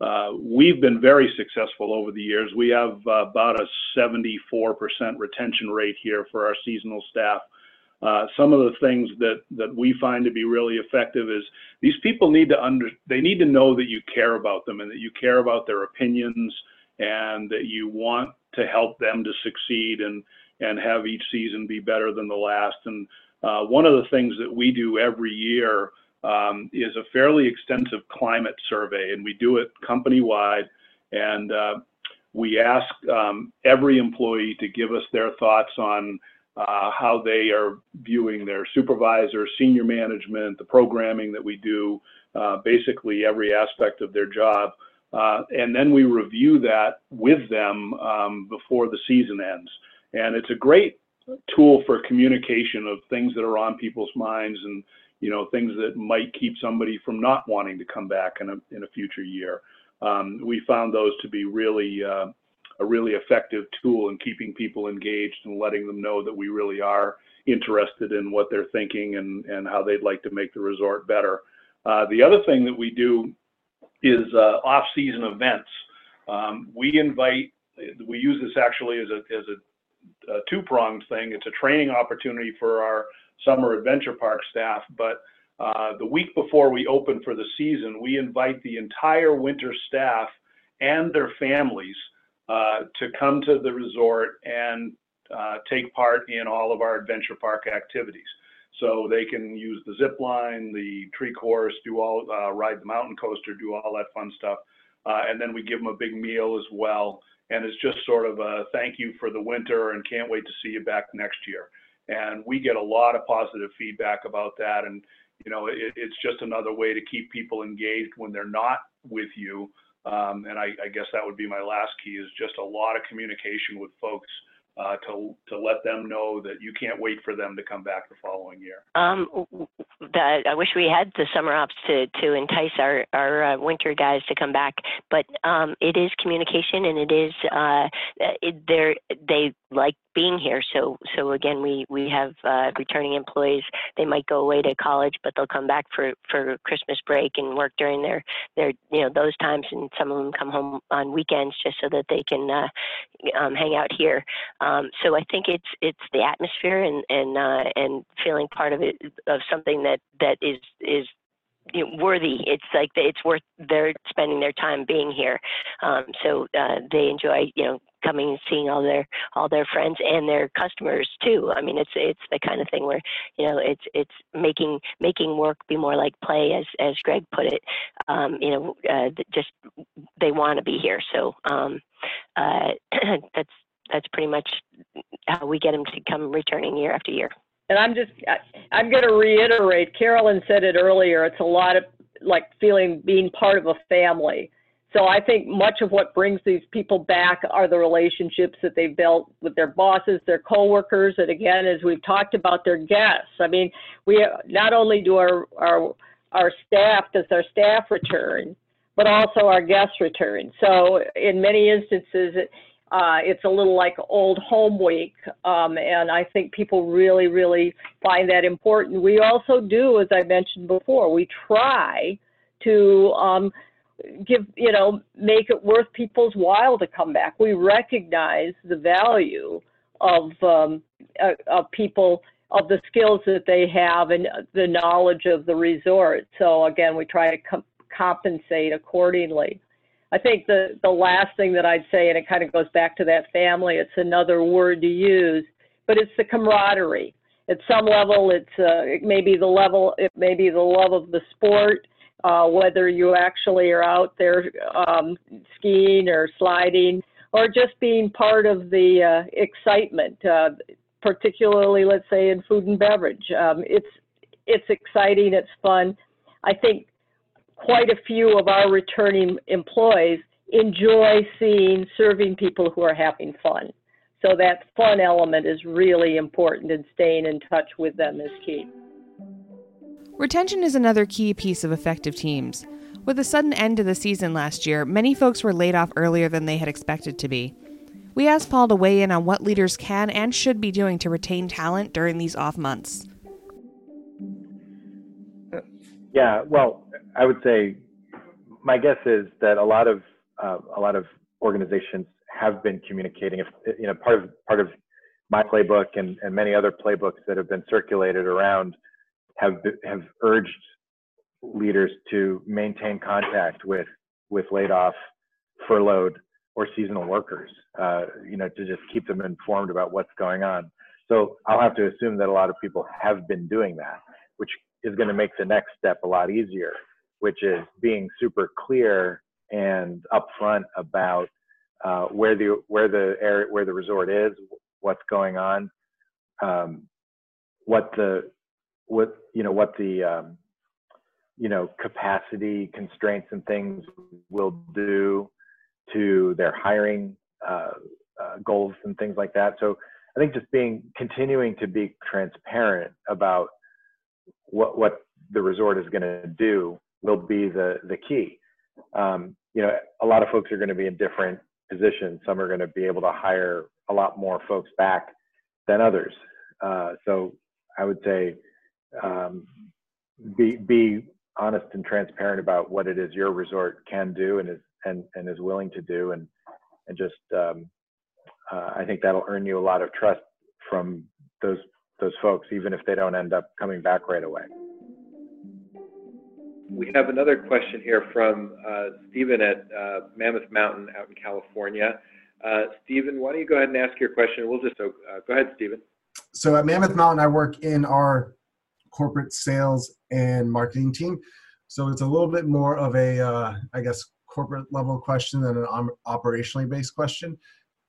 uh, we've been very successful over the years. We have uh, about a 74% retention rate here for our seasonal staff. Uh, some of the things that that we find to be really effective is these people need to under they need to know that you care about them and that you care about their opinions and that you want to help them to succeed and and have each season be better than the last. And uh, one of the things that we do every year um, is a fairly extensive climate survey, and we do it company wide. And uh, we ask um, every employee to give us their thoughts on uh, how they are viewing their supervisor, senior management, the programming that we do, uh, basically every aspect of their job. Uh, and then we review that with them um, before the season ends. And it's a great tool for communication of things that are on people's minds and you know things that might keep somebody from not wanting to come back in a in a future year. Um, we found those to be really uh, a really effective tool in keeping people engaged and letting them know that we really are interested in what they're thinking and, and how they'd like to make the resort better. Uh, the other thing that we do is uh, off-season events. Um, we invite, we use this actually as a, as a, a two-pronged thing. It's a training opportunity for our summer adventure park staff, but uh, the week before we open for the season, we invite the entire winter staff and their families to come to the resort and uh, take part in all of our adventure park activities. So they can use the zip line, the tree course, do all, uh, ride the mountain coaster, do all that fun stuff. Uh, and then we give them a big meal as well. And it's just sort of a thank you for the winter and can't wait to see you back next year. And we get a lot of positive feedback about that. And, you know, it, it's just another way to keep people engaged when they're not with you um, and I, I, guess that would be my last key is just a lot of communication with folks uh, to to let them know that you can't wait for them to come back the following year. Um, I wish we had the summer ops to to entice our our uh, winter guys to come back, but um, it is communication and it is uh, it, they like being here. So, so again, we we have uh, returning employees. They might go away to college, but they'll come back for for Christmas break and work during their their you know those times. And some of them come home on weekends just so that they can uh, um, hang out here. Um, so I think it's it's the atmosphere and and uh, and feeling part of it of something that that is is you know, worthy. It's like it's worth their spending their time being here. Um, so uh, they enjoy, you know, coming and seeing all their all their friends and their customers too. I mean, it's it's the kind of thing where you know it's it's making making work be more like play, as as Greg put it. Um, you know, uh, just they want to be here. So um, uh, that's that's pretty much how we get them to come returning year after year. And I'm just, I, I'm going to reiterate, Carolyn said it earlier, it's a lot of like feeling being part of a family. So I think much of what brings these people back are the relationships that they've built with their bosses, their coworkers, and again, as we've talked about, their guests. I mean, we not only do our our our staff does our staff return, but also our guests return. So in many instances, uh, it's a little like old home week, um, and I think people really, really find that important. We also do, as I mentioned before, we try to um, give, you know, make it worth people's while to come back. We recognize the value of, um, uh, of people, of the skills that they have and the knowledge of the resort. So again, we try to com- compensate accordingly. I think the, the last thing that I'd say, and it kind of goes back to that family, it's another word to use, but it's the camaraderie. At some level, it's uh, it may be the level, it may be the love of the sport, uh, whether you actually are out there um, skiing or sliding, or just being part of the uh, excitement, uh, particularly, let's say, in food and beverage. Um, it's it's exciting, it's fun. I think quite a few of our returning employees enjoy seeing serving people who are having fun. So that fun element is really important and staying in touch with them is key. Retention is another key piece of effective teams. With the sudden end to the season last year, many folks were laid off earlier than they had expected to be. We asked Paul to weigh in on what leaders can and should be doing to retain talent during these off months. Yeah, well, I would say my guess is that a lot of uh, a lot of organizations have been communicating. If you know, part of part of my playbook and, and many other playbooks that have been circulated around have have urged leaders to maintain contact with with laid off, furloughed, or seasonal workers. Uh, you know, to just keep them informed about what's going on. So I'll have to assume that a lot of people have been doing that, which is going to make the next step a lot easier which is being super clear and upfront about uh, where the where the area where the resort is, what's going on, um, what the what you know what the um, you know capacity constraints and things will do to their hiring uh, uh, goals and things like that. So I think just being continuing to be transparent about what what the resort is going to do will be the the key. Um, you know, a lot of folks are going to be in different positions. Some are going to be able to hire a lot more folks back than others. Uh, so I would say um, be be honest and transparent about what it is your resort can do and is and, and is willing to do, and and just um, uh, I think that'll earn you a lot of trust from those those folks, even if they don't end up coming back right away we have another question here from uh, Stephen at uh, Mammoth Mountain out in California. Uh, Stephen, why don't you go ahead and ask your question? We'll just go ahead, Stephen. So at Mammoth Mountain, I work in our corporate sales and marketing team. So it's a little bit more of a, uh, I guess, corporate level question than an operationally based question.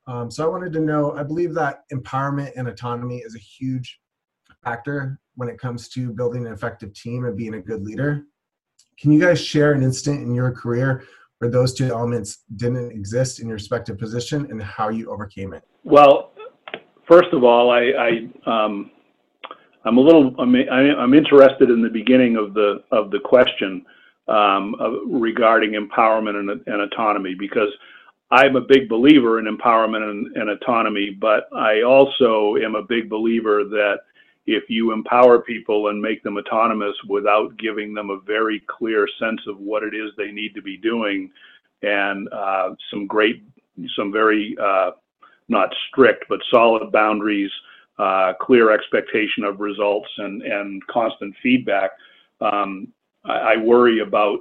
Um, so I wanted to know, I believe that empowerment and autonomy is a huge factor when it comes to building an effective team and being a good leader. Can you guys share an instant in your career where those two elements didn't exist in your respective position and how you overcame it? Well, first of all, I, I um, I'm a little I'm, I'm interested in the beginning of the of the question um, regarding empowerment and, and, autonomy because I'm a big believer in empowerment and, and autonomy, but I also am a big believer that if you empower people and make them autonomous without giving them a very clear sense of what it is they need to be doing and uh, some great, some very uh, not strict, but solid boundaries, uh, clear expectation of results and, and constant feedback, um, I, I worry about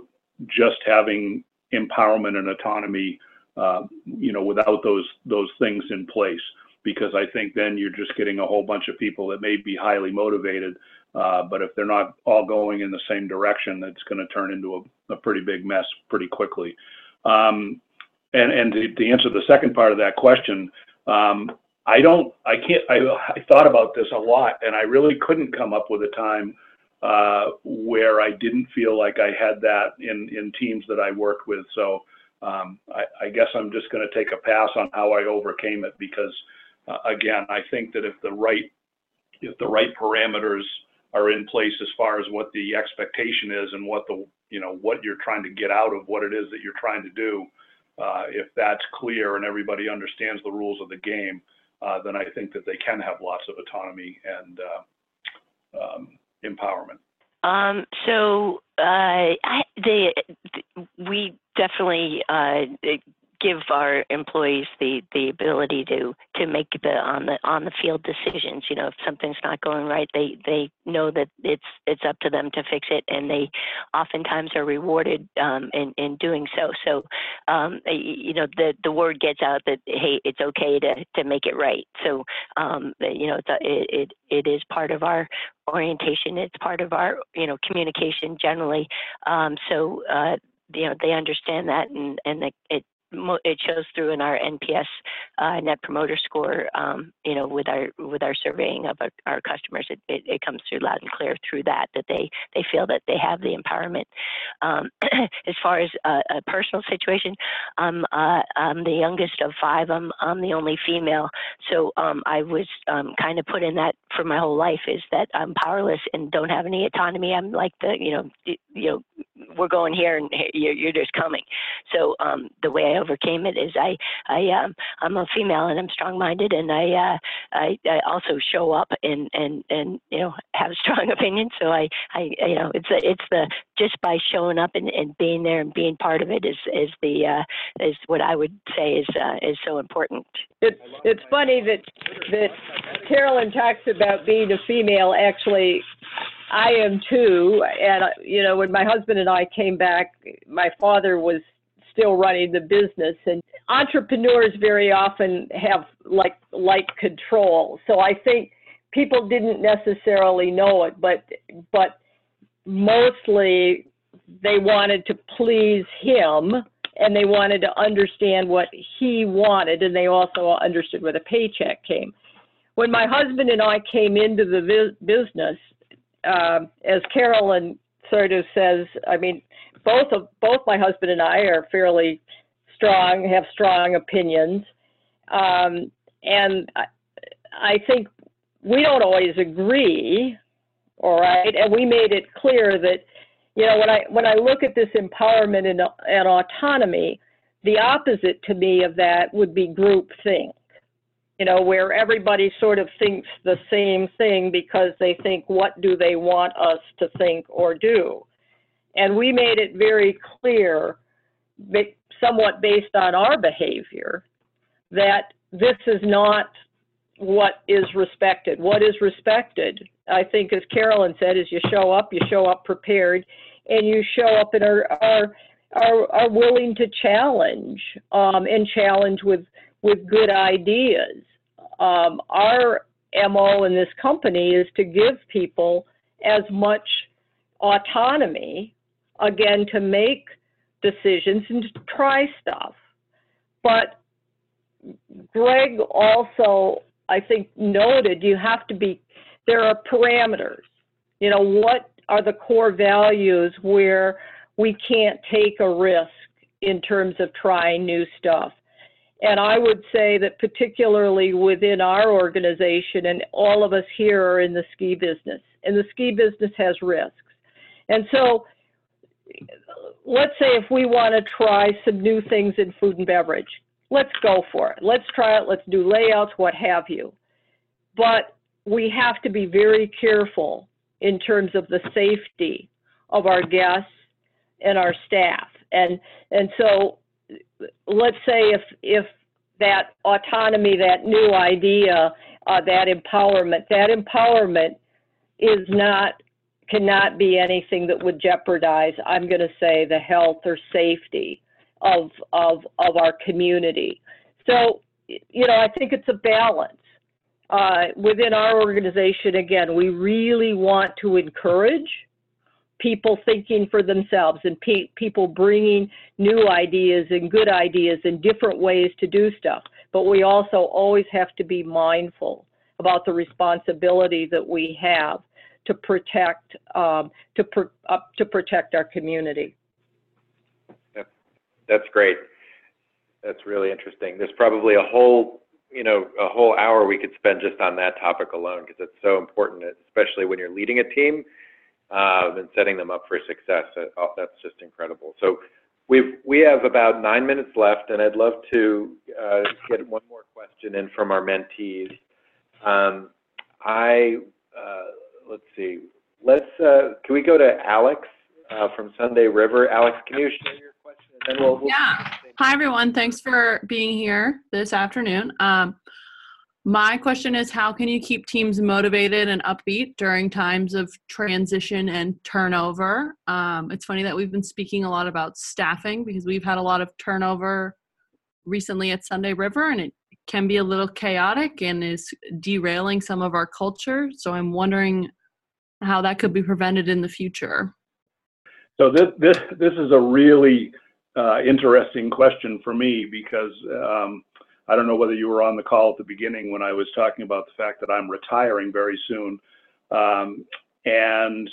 just having empowerment and autonomy, uh, you know, without those those things in place. Because I think then you're just getting a whole bunch of people that may be highly motivated, uh, but if they're not all going in the same direction, that's going to turn into a, a, pretty big mess pretty quickly. Um, and and to, to, answer the second part of that question, um, I don't, I can't, I, I thought about this a lot, and I really couldn't come up with a time uh, where I didn't feel like I had that in, in teams that I worked with. So um, I, I, guess I'm just going to take a pass on how I overcame it because, uh, again, I think that if the right if the right parameters are in place as far as what the expectation is and what the you know what you're trying to get out of what it is that you're trying to do, uh, if that's clear and everybody understands the rules of the game, uh, then I think that they can have lots of autonomy and uh, um, empowerment? Um, so uh, I, they, we definitely uh, give our employees the the ability to to make the on the on the field decisions. You know if something's not going right they they know that it's it's up to them to fix it and they oftentimes are rewarded um, in in doing so. So um, you know the the word gets out that hey it's okay to to make it right. So um, you know it's a, it, it it is part of our orientation. It's part of our you know communication generally. Um, so uh, you know they understand that and and it, it it shows through in our NPS uh, Net Promoter Score. Um, you know, with our with our surveying of our, our customers, it, it, it, comes through loud and clear through that that they they feel that they have the empowerment. Um, as far as a, a personal situation, I'm uh, I'm the youngest of five. I'm I'm the only female, so um, I was um, kind of put in that for my whole life is that I'm powerless and don't have any autonomy. I'm like the you know you know we're going here and you're, you're just coming. So um, the way I overcame it is I I um, I'm a female and I'm strong-minded and I uh, I, I also show up and and and you know have a strong opinions. So I I you know it's it's the just by showing up and, and being there and being part of it is is the uh, is what I would say is uh, is so important. It's it's funny that that Carolyn talks about being a female. Actually, I am too. And, uh, you know, when my husband and I came back, my father was still running the business and entrepreneurs very often have like like control. So I think people didn't necessarily know it, but but mostly they wanted to please him and they wanted to understand what he wanted and they also understood where the paycheck came. When my husband and I came into the business, uh, as Carolyn sort of says, I mean, both of both my husband and I are fairly strong, have strong opinions, um, and I, I think we don't always agree. All right, and we made it clear that you know when I when I look at this empowerment and, and autonomy, the opposite to me of that would be group think you know, where everybody sort of thinks the same thing because they think, what do they want us to think or do? And we made it very clear, somewhat based on our behavior, that this is not what is respected. What is respected, I think, as Carolyn said, is you show up, you show up prepared, and you show up and are are are, are willing to challenge um, and challenge with with good ideas. Um, our MO in this company is to give people as much autonomy, again, to make decisions and to try stuff. But Greg also, I think, noted you have to be, there are parameters. You know, what are the core values where we can't take a risk in terms of trying new stuff? And I would say that particularly within our organization, and all of us here are in the ski business, and the ski business has risks. And so let's say if we want to try some new things in food and beverage, let's go for it. Let's try it, let's do layouts, what have you. But we have to be very careful in terms of the safety of our guests and our staff. And and so let's say if if that autonomy, that new idea, uh, that empowerment, that empowerment is not cannot be anything that would jeopardize, I'm going to say, the health or safety of, of, of our community. So, you know, I think it's a balance. Uh, within our organization, again, we really want to encourage people thinking for themselves and pe- people bringing new ideas and good ideas and different ways to do stuff. But we also always have to be mindful about the responsibility that we have to protect um, to pr- uh, to protect our community. That's great. That's really interesting. There's probably a whole you know a whole hour we could spend just on that topic alone because it's so important, especially when you're leading a team uh, and setting them up for success. Oh, that's just incredible. So we've we have about nine minutes left, and I'd love to uh, get one more question in from our mentees. Um, I uh, let's see. Let's uh, can we go to Alex uh, from Sunday River? Alex, can you share your question, and then we'll, we'll yeah. Hi everyone. Thanks for being here this afternoon. Um, my question is how can you keep teams motivated and upbeat during times of transition and turnover? Um, it's funny that we've been speaking a lot about staffing because we've had a lot of turnover recently at Sunday River and it can be a little chaotic and is derailing some of our culture. So I'm wondering how that could be prevented in the future. So this this this is a really uh, interesting question for me because um, I don't know whether you were on the call at the beginning when I was talking about the fact that I'm retiring very soon. Um, and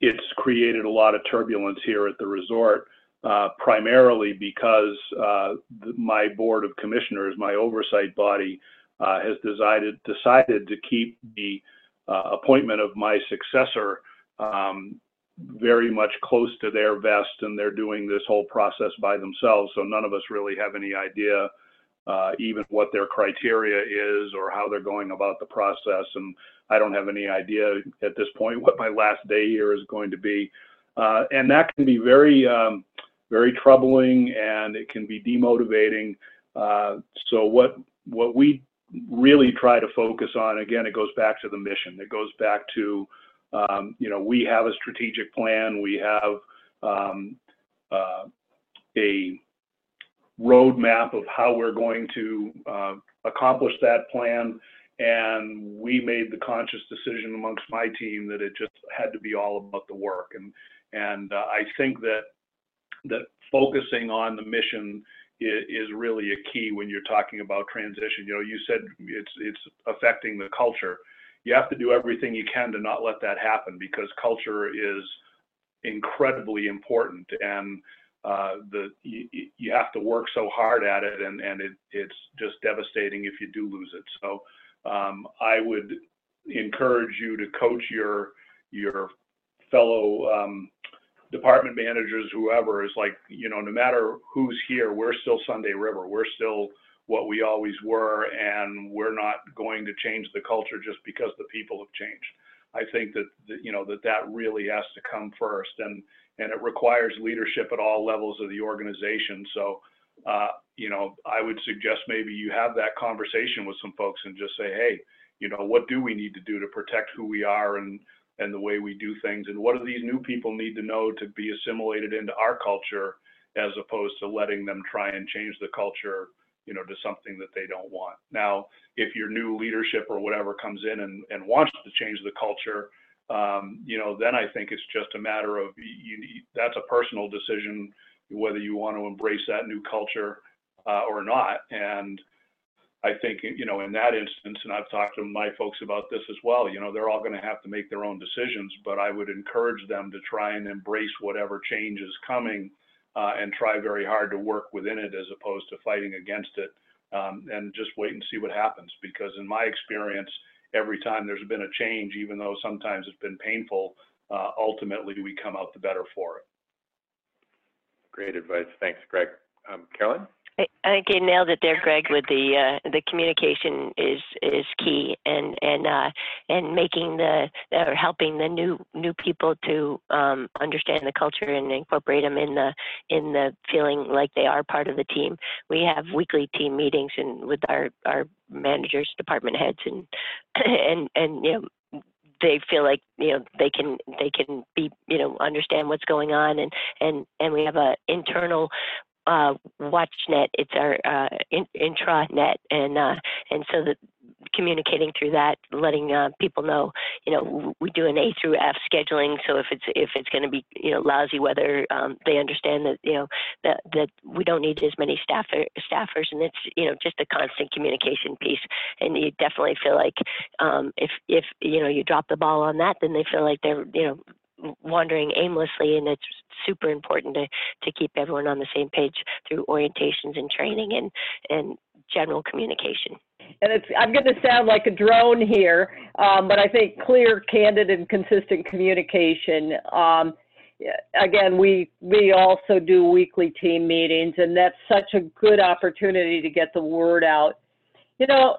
it's created a lot of turbulence here at the resort, uh, primarily because uh, the, my board of commissioners, my oversight body, uh, has decided decided to keep the uh, appointment of my successor um, very much close to their vest, and they're doing this whole process by themselves. So none of us really have any idea uh, even what their criteria is or how they're going about the process. And I don't have any idea at this point what my last day here is going to be. Uh, and that can be very, um, very troubling and it can be demotivating. Uh, so what what we really try to focus on, again, it goes back to the mission. It goes back to, um, you know, we have a strategic plan. We have um, uh, a roadmap of how we're going to uh, accomplish that plan. And we made the conscious decision amongst my team that it just had to be all about the work. And and uh, I think that that focusing on the mission is, really a key when you're talking about transition. You know, you said it's it's affecting the culture. You have to do everything you can to not let that happen because culture is incredibly important and uh, the you, you, have to work so hard at it, and and it, it's just devastating if you do lose it. So um, I would encourage you to coach your your fellow um, department managers, whoever is like you know, no matter who's here, we're still Sunday River. We're still what we always were, and we're not going to change the culture just because the people have changed. I think that, that you know that that really has to come first, and and it requires leadership at all levels of the organization. So, uh, you know, I would suggest maybe you have that conversation with some folks and just say, hey, you know, what do we need to do to protect who we are and and the way we do things, and what do these new people need to know to be assimilated into our culture, as opposed to letting them try and change the culture, you know, to something that they don't want. Now, if your new leadership or whatever comes in and, and wants to change the culture, um, you know, then I think it's just a matter of you, you, that's a personal decision whether you want to embrace that new culture uh, or not. And I think, you know, in that instance, and I've talked to my folks about this as well, you know, they're all going to have to make their own decisions, but I would encourage them to try and embrace whatever change is coming uh, and try very hard to work within it as opposed to fighting against it um, and just wait and see what happens. Because in my experience, every time there's been a change, even though sometimes it's been painful, uh, ultimately we come out the better for it. Great advice. Thanks, Greg. Um, Carolyn? I, think you nailed it there, Greg. With the uh, the communication is is key, and and uh, and making the or helping the new new people to um, understand the culture and incorporate them in the in the feeling like they are part of the team. We have weekly team meetings and with our our managers, department heads, and and and you know they feel like you know they can they can be you know understand what's going on and and and we have a internal uh, WatchNet. It's our uh, in, intranet, and uh, and so that communicating through that, letting uh, people know, you know, we do an A through F scheduling. So if it's if it's going to be you know lousy weather, um, they understand that you know that that we don't need as many staff staffers, and it's you know just a constant communication piece. And you definitely feel like um, if if you know you drop the ball on that, then they feel like they're you know wandering aimlessly and it's super important to, to keep everyone on the same page through orientations and training and, and general communication. And it's, I'm going to sound like a drone here, um, but I think clear, candid, and consistent communication. Um, again, we we also do weekly team meetings, and that's such a good opportunity to get the word out. You know,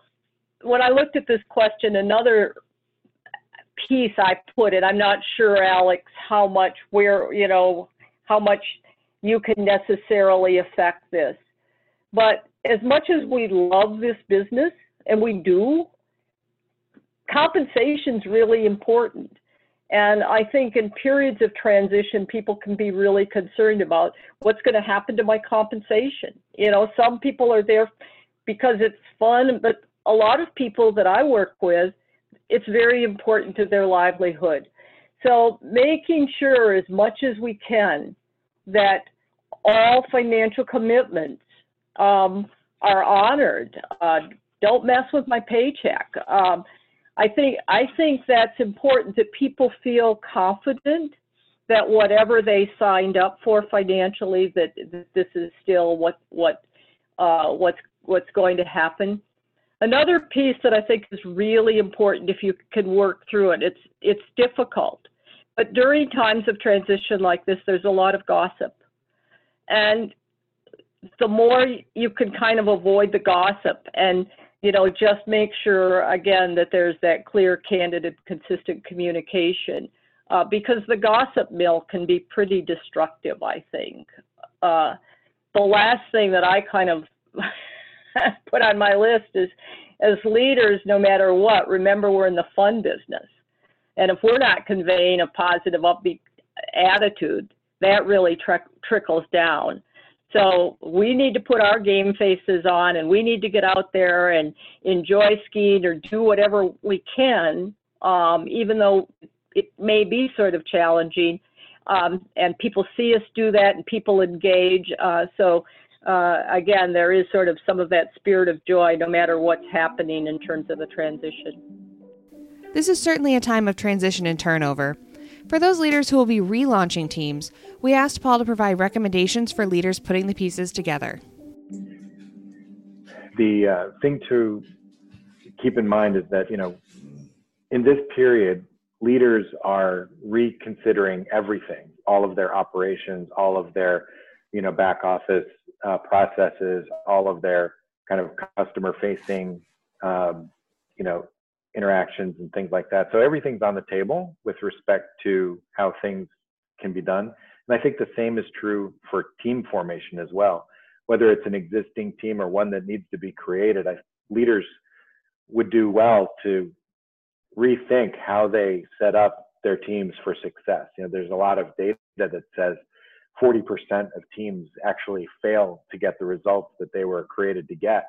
when I looked at this question, another piece I put it. I'm not sure, Alex, how much where you know how much you can necessarily affect this. But as much as we love this business, and we do, compensation's really important. And I think in periods of transition, people can be really concerned about what's going to happen to my compensation. You know, some people are there because it's fun, but a lot of people that I work with it's very important to their livelihood. So making sure as much as we can that all financial commitments um, are honored. Uh, don't mess with my paycheck. Um, I think I think that's important that people feel confident that whatever they signed up for financially, that, this is still what what uh, what's what's going to happen. Another piece that I think is really important if you can work through it, it's, it's difficult. But during times of transition like this, there's a lot of gossip. And the more you can kind of avoid the gossip and you know just make sure again that there's that clear candid consistent communication uh, because the gossip mill can be pretty destructive i think uh, the last thing that i kind of put on my list is as leaders, no matter what, remember we're in the fun business. And if we're not conveying a positive, upbeat attitude, that really trickles down. So we need to put our game faces on and we need to get out there and enjoy skiing or do whatever we can, um, even though it may be sort of challenging. Um, and people see us do that and people engage. Uh, so uh, again, there is sort of some of that spirit of joy no matter what's happening in terms of the transition. This is certainly a time of transition and turnover. For those leaders who will be relaunching teams, we asked Paul to provide recommendations for leaders putting the pieces together. The uh, thing to keep in mind is that, you know, in this period, leaders are reconsidering everything, all of their operations, all of their, you know, back office uh, processes, all of their kind of customer facing, um, you know, interactions and things like that. So everything's on the table with respect to how things can be done. And I think the same is true for team formation as well. Whether it's an existing team or one that needs to be created, I, leaders would do well to rethink how they set up their teams for success. You know, there's a lot of data that says 40% of teams actually fail to get the results that they were created to get.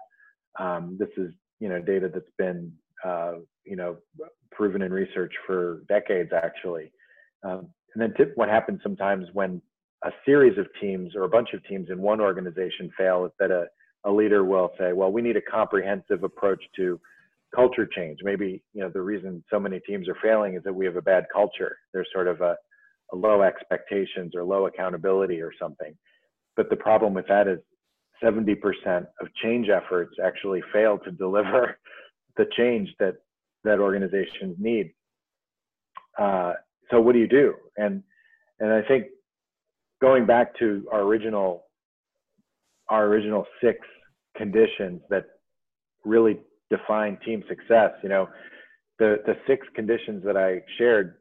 Um, this is, you know, data that's been, uh, you know, proven in research for decades actually. Um, and then what happens sometimes when a series of teams or a bunch of teams in one organization fail is that a, a leader will say, well, we need a comprehensive approach to culture change. Maybe, you know, the reason so many teams are failing is that we have a bad culture. There's sort of a, low expectations or low accountability or something. But the problem with that is 70% of change efforts actually fail to deliver the change that that organizations need. Uh, so what do you do? And and I think going back to our original our original six conditions that really define team success, you know, the the six conditions that I shared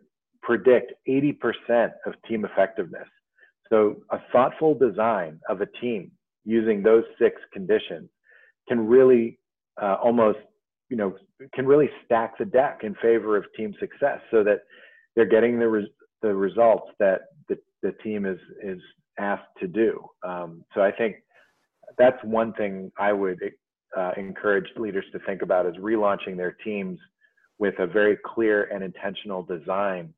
predict 80% of team effectiveness. So a thoughtful design of a team using those six conditions can really uh, almost you know, can really stack the deck in favor of team success so that they're getting the, res- the results that the, the team is, is asked to do. Um, so I think that's one thing I would uh, encourage leaders to think about is relaunching their teams with a very clear and intentional design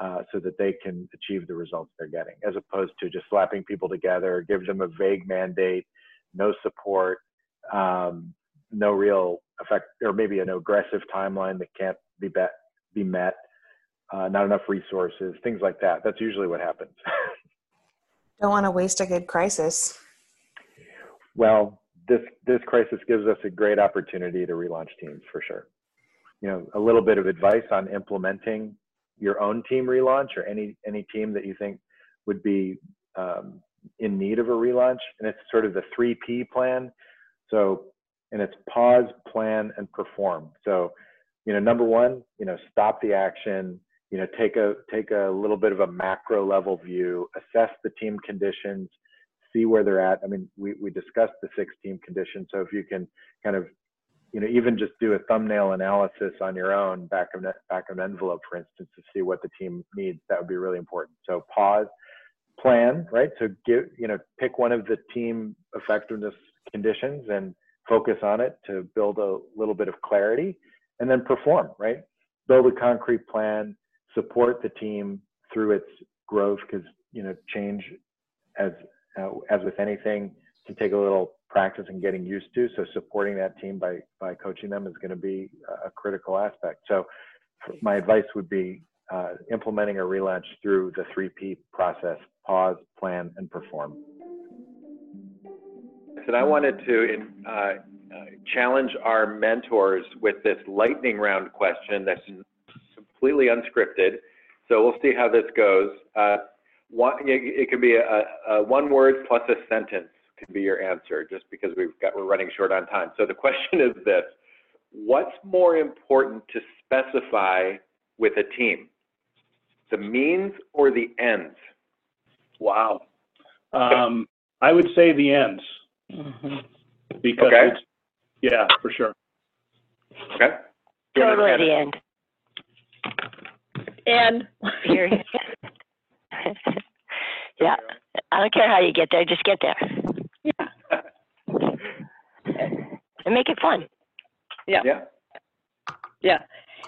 uh, so that they can achieve the results they're getting, as opposed to just slapping people together, give them a vague mandate, no support, um, no real effect, or maybe an aggressive timeline that can't be, bet, be met, uh, not enough resources, things like that. That's usually what happens. Don't want to waste a good crisis. Well, this this crisis gives us a great opportunity to relaunch teams for sure. You know, a little bit of advice on implementing your own team relaunch or any any team that you think would be um, in need of a relaunch, and it's sort of the three P plan. So, and it's pause, plan, and perform. So, you know, number one, you know, stop the action. You know, take a take a little bit of a macro level view, assess the team conditions, see where they're at. I mean, we, we discussed the six team conditions. So if you can kind of, you know, even just do a thumbnail analysis on your own back of back of an envelope, for instance, to see what the team needs, that would be really important. So pause, plan, right? So give, you know, pick one of the team effectiveness conditions and focus on it to build a little bit of clarity and then perform, right? Build a concrete plan, support the team through its growth because, you know, change as uh, as with anything, can take a little practice and getting used to. So supporting that team by by coaching them is going to be a critical aspect. So my advice would be uh, implementing a relaunch through the three P process: pause, plan, and perform. And I wanted to uh, uh, challenge our mentors with this lightning round question that's completely unscripted. So we'll see how this goes. Uh, one, it can be a, a one word plus a sentence can be your answer, just because we've got we're running short on time. So the question is this: What's more important to specify with a team, the means or the ends? Wow. Um, I would say the ends. Mm-hmm. Because okay. it's, yeah, for sure. Okay. Totally the end. And Period. yeah. I don't care how you get there, just get there. Yeah. And make it fun. Yeah. Yeah. Yeah.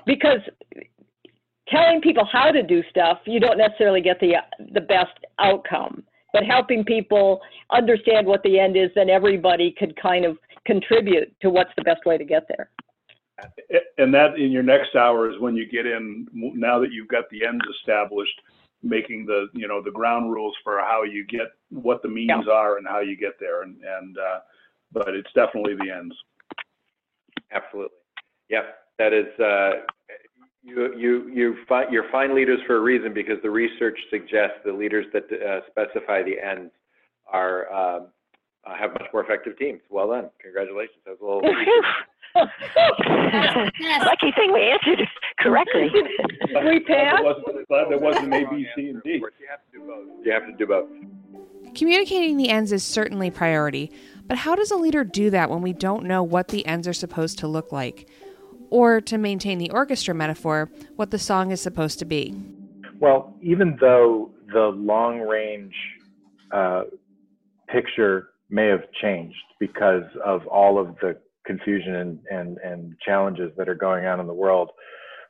Because telling people how to do stuff, you don't necessarily get the the best outcome. But helping people understand what the end is, then everybody could kind of contribute to what's the best way to get there. And that in your next hour is when you get in, now that you've got the ends established, making the, you know, the ground rules for how you get, what the means Yeah. are and how you get there. And, and, uh, but it's definitely the ends. Absolutely. Yep. That is, uh, you, you, you fi- you're fine leaders for a reason because the research suggests the leaders that uh, specify the ends are, um, uh, have much more effective teams. Well done. Congratulations. That was a little. Lucky thing we answered correctly. we passed. there wasn't, glad there wasn't A, B, C, and D. You have to do both. You have to do both. Communicating the ends is certainly priority, but how does a leader do that when we don't know what the ends are supposed to look like? Or, to maintain the orchestra metaphor, what the song is supposed to be? Well, even though the long range uh, picture may have changed because of all of the confusion and, and, and challenges that are going on in the world,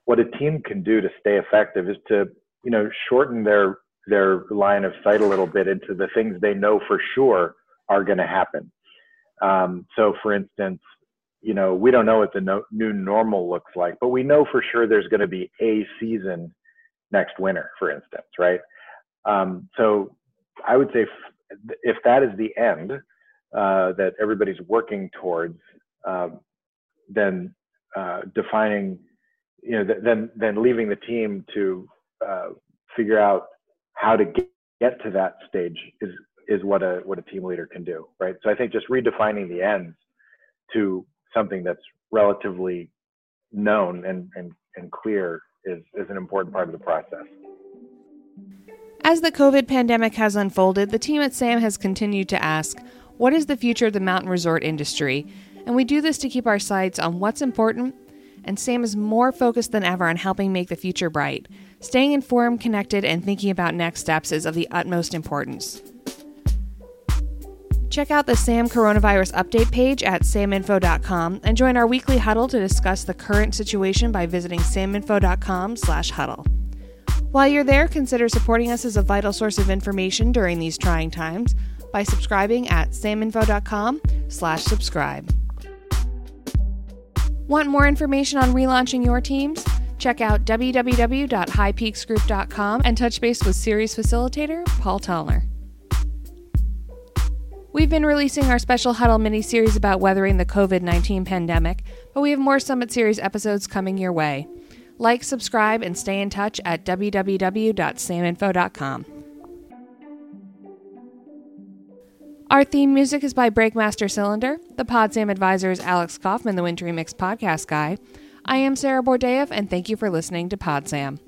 what a team can do to stay effective is to, you know, shorten their their line of sight a little bit into the things they know for sure are going to happen. Um, so, for instance, you know, we don't know what the no, new normal looks like, but we know for sure there's going to be a season next winter, for instance, right? Um, so, I would say if, if that is the end uh, that everybody's working towards, um, then uh, defining, you know, th- then then leaving the team to uh, figure out how to get, get to that stage is is what a what a team leader can do, right? So I think just redefining the ends to something that's relatively known and and, and clear is is an important part of the process. As the COVID pandemic has unfolded, the team at SAM has continued to ask, what is the future of the mountain resort industry? And we do this to keep our sights on what's important, and Sam is more focused than ever on helping make the future bright. Staying informed, connected, and thinking about next steps is of the utmost importance. Check out the SAM coronavirus update page at saminfo.com and join our weekly huddle to discuss the current situation by visiting saminfo.com/huddle. While you're there, consider supporting us as a vital source of information during these trying times by subscribing at saminfo.com slash subscribe. Want more information on relaunching your teams? Check out www.highpeaksgroup.com and touch base with series facilitator Paul Tallner. We've been releasing our special Huddle mini series about weathering the COVID 19 pandemic, but we have more Summit Series episodes coming your way. Like, subscribe, and stay in touch at www.saminfo.com. Our theme music is by Breakmaster Cylinder. The PodSam advisor is Alex Kaufman, the Wintry Mix podcast guy. I am Sarah Bordeev, and thank you for listening to PodSam.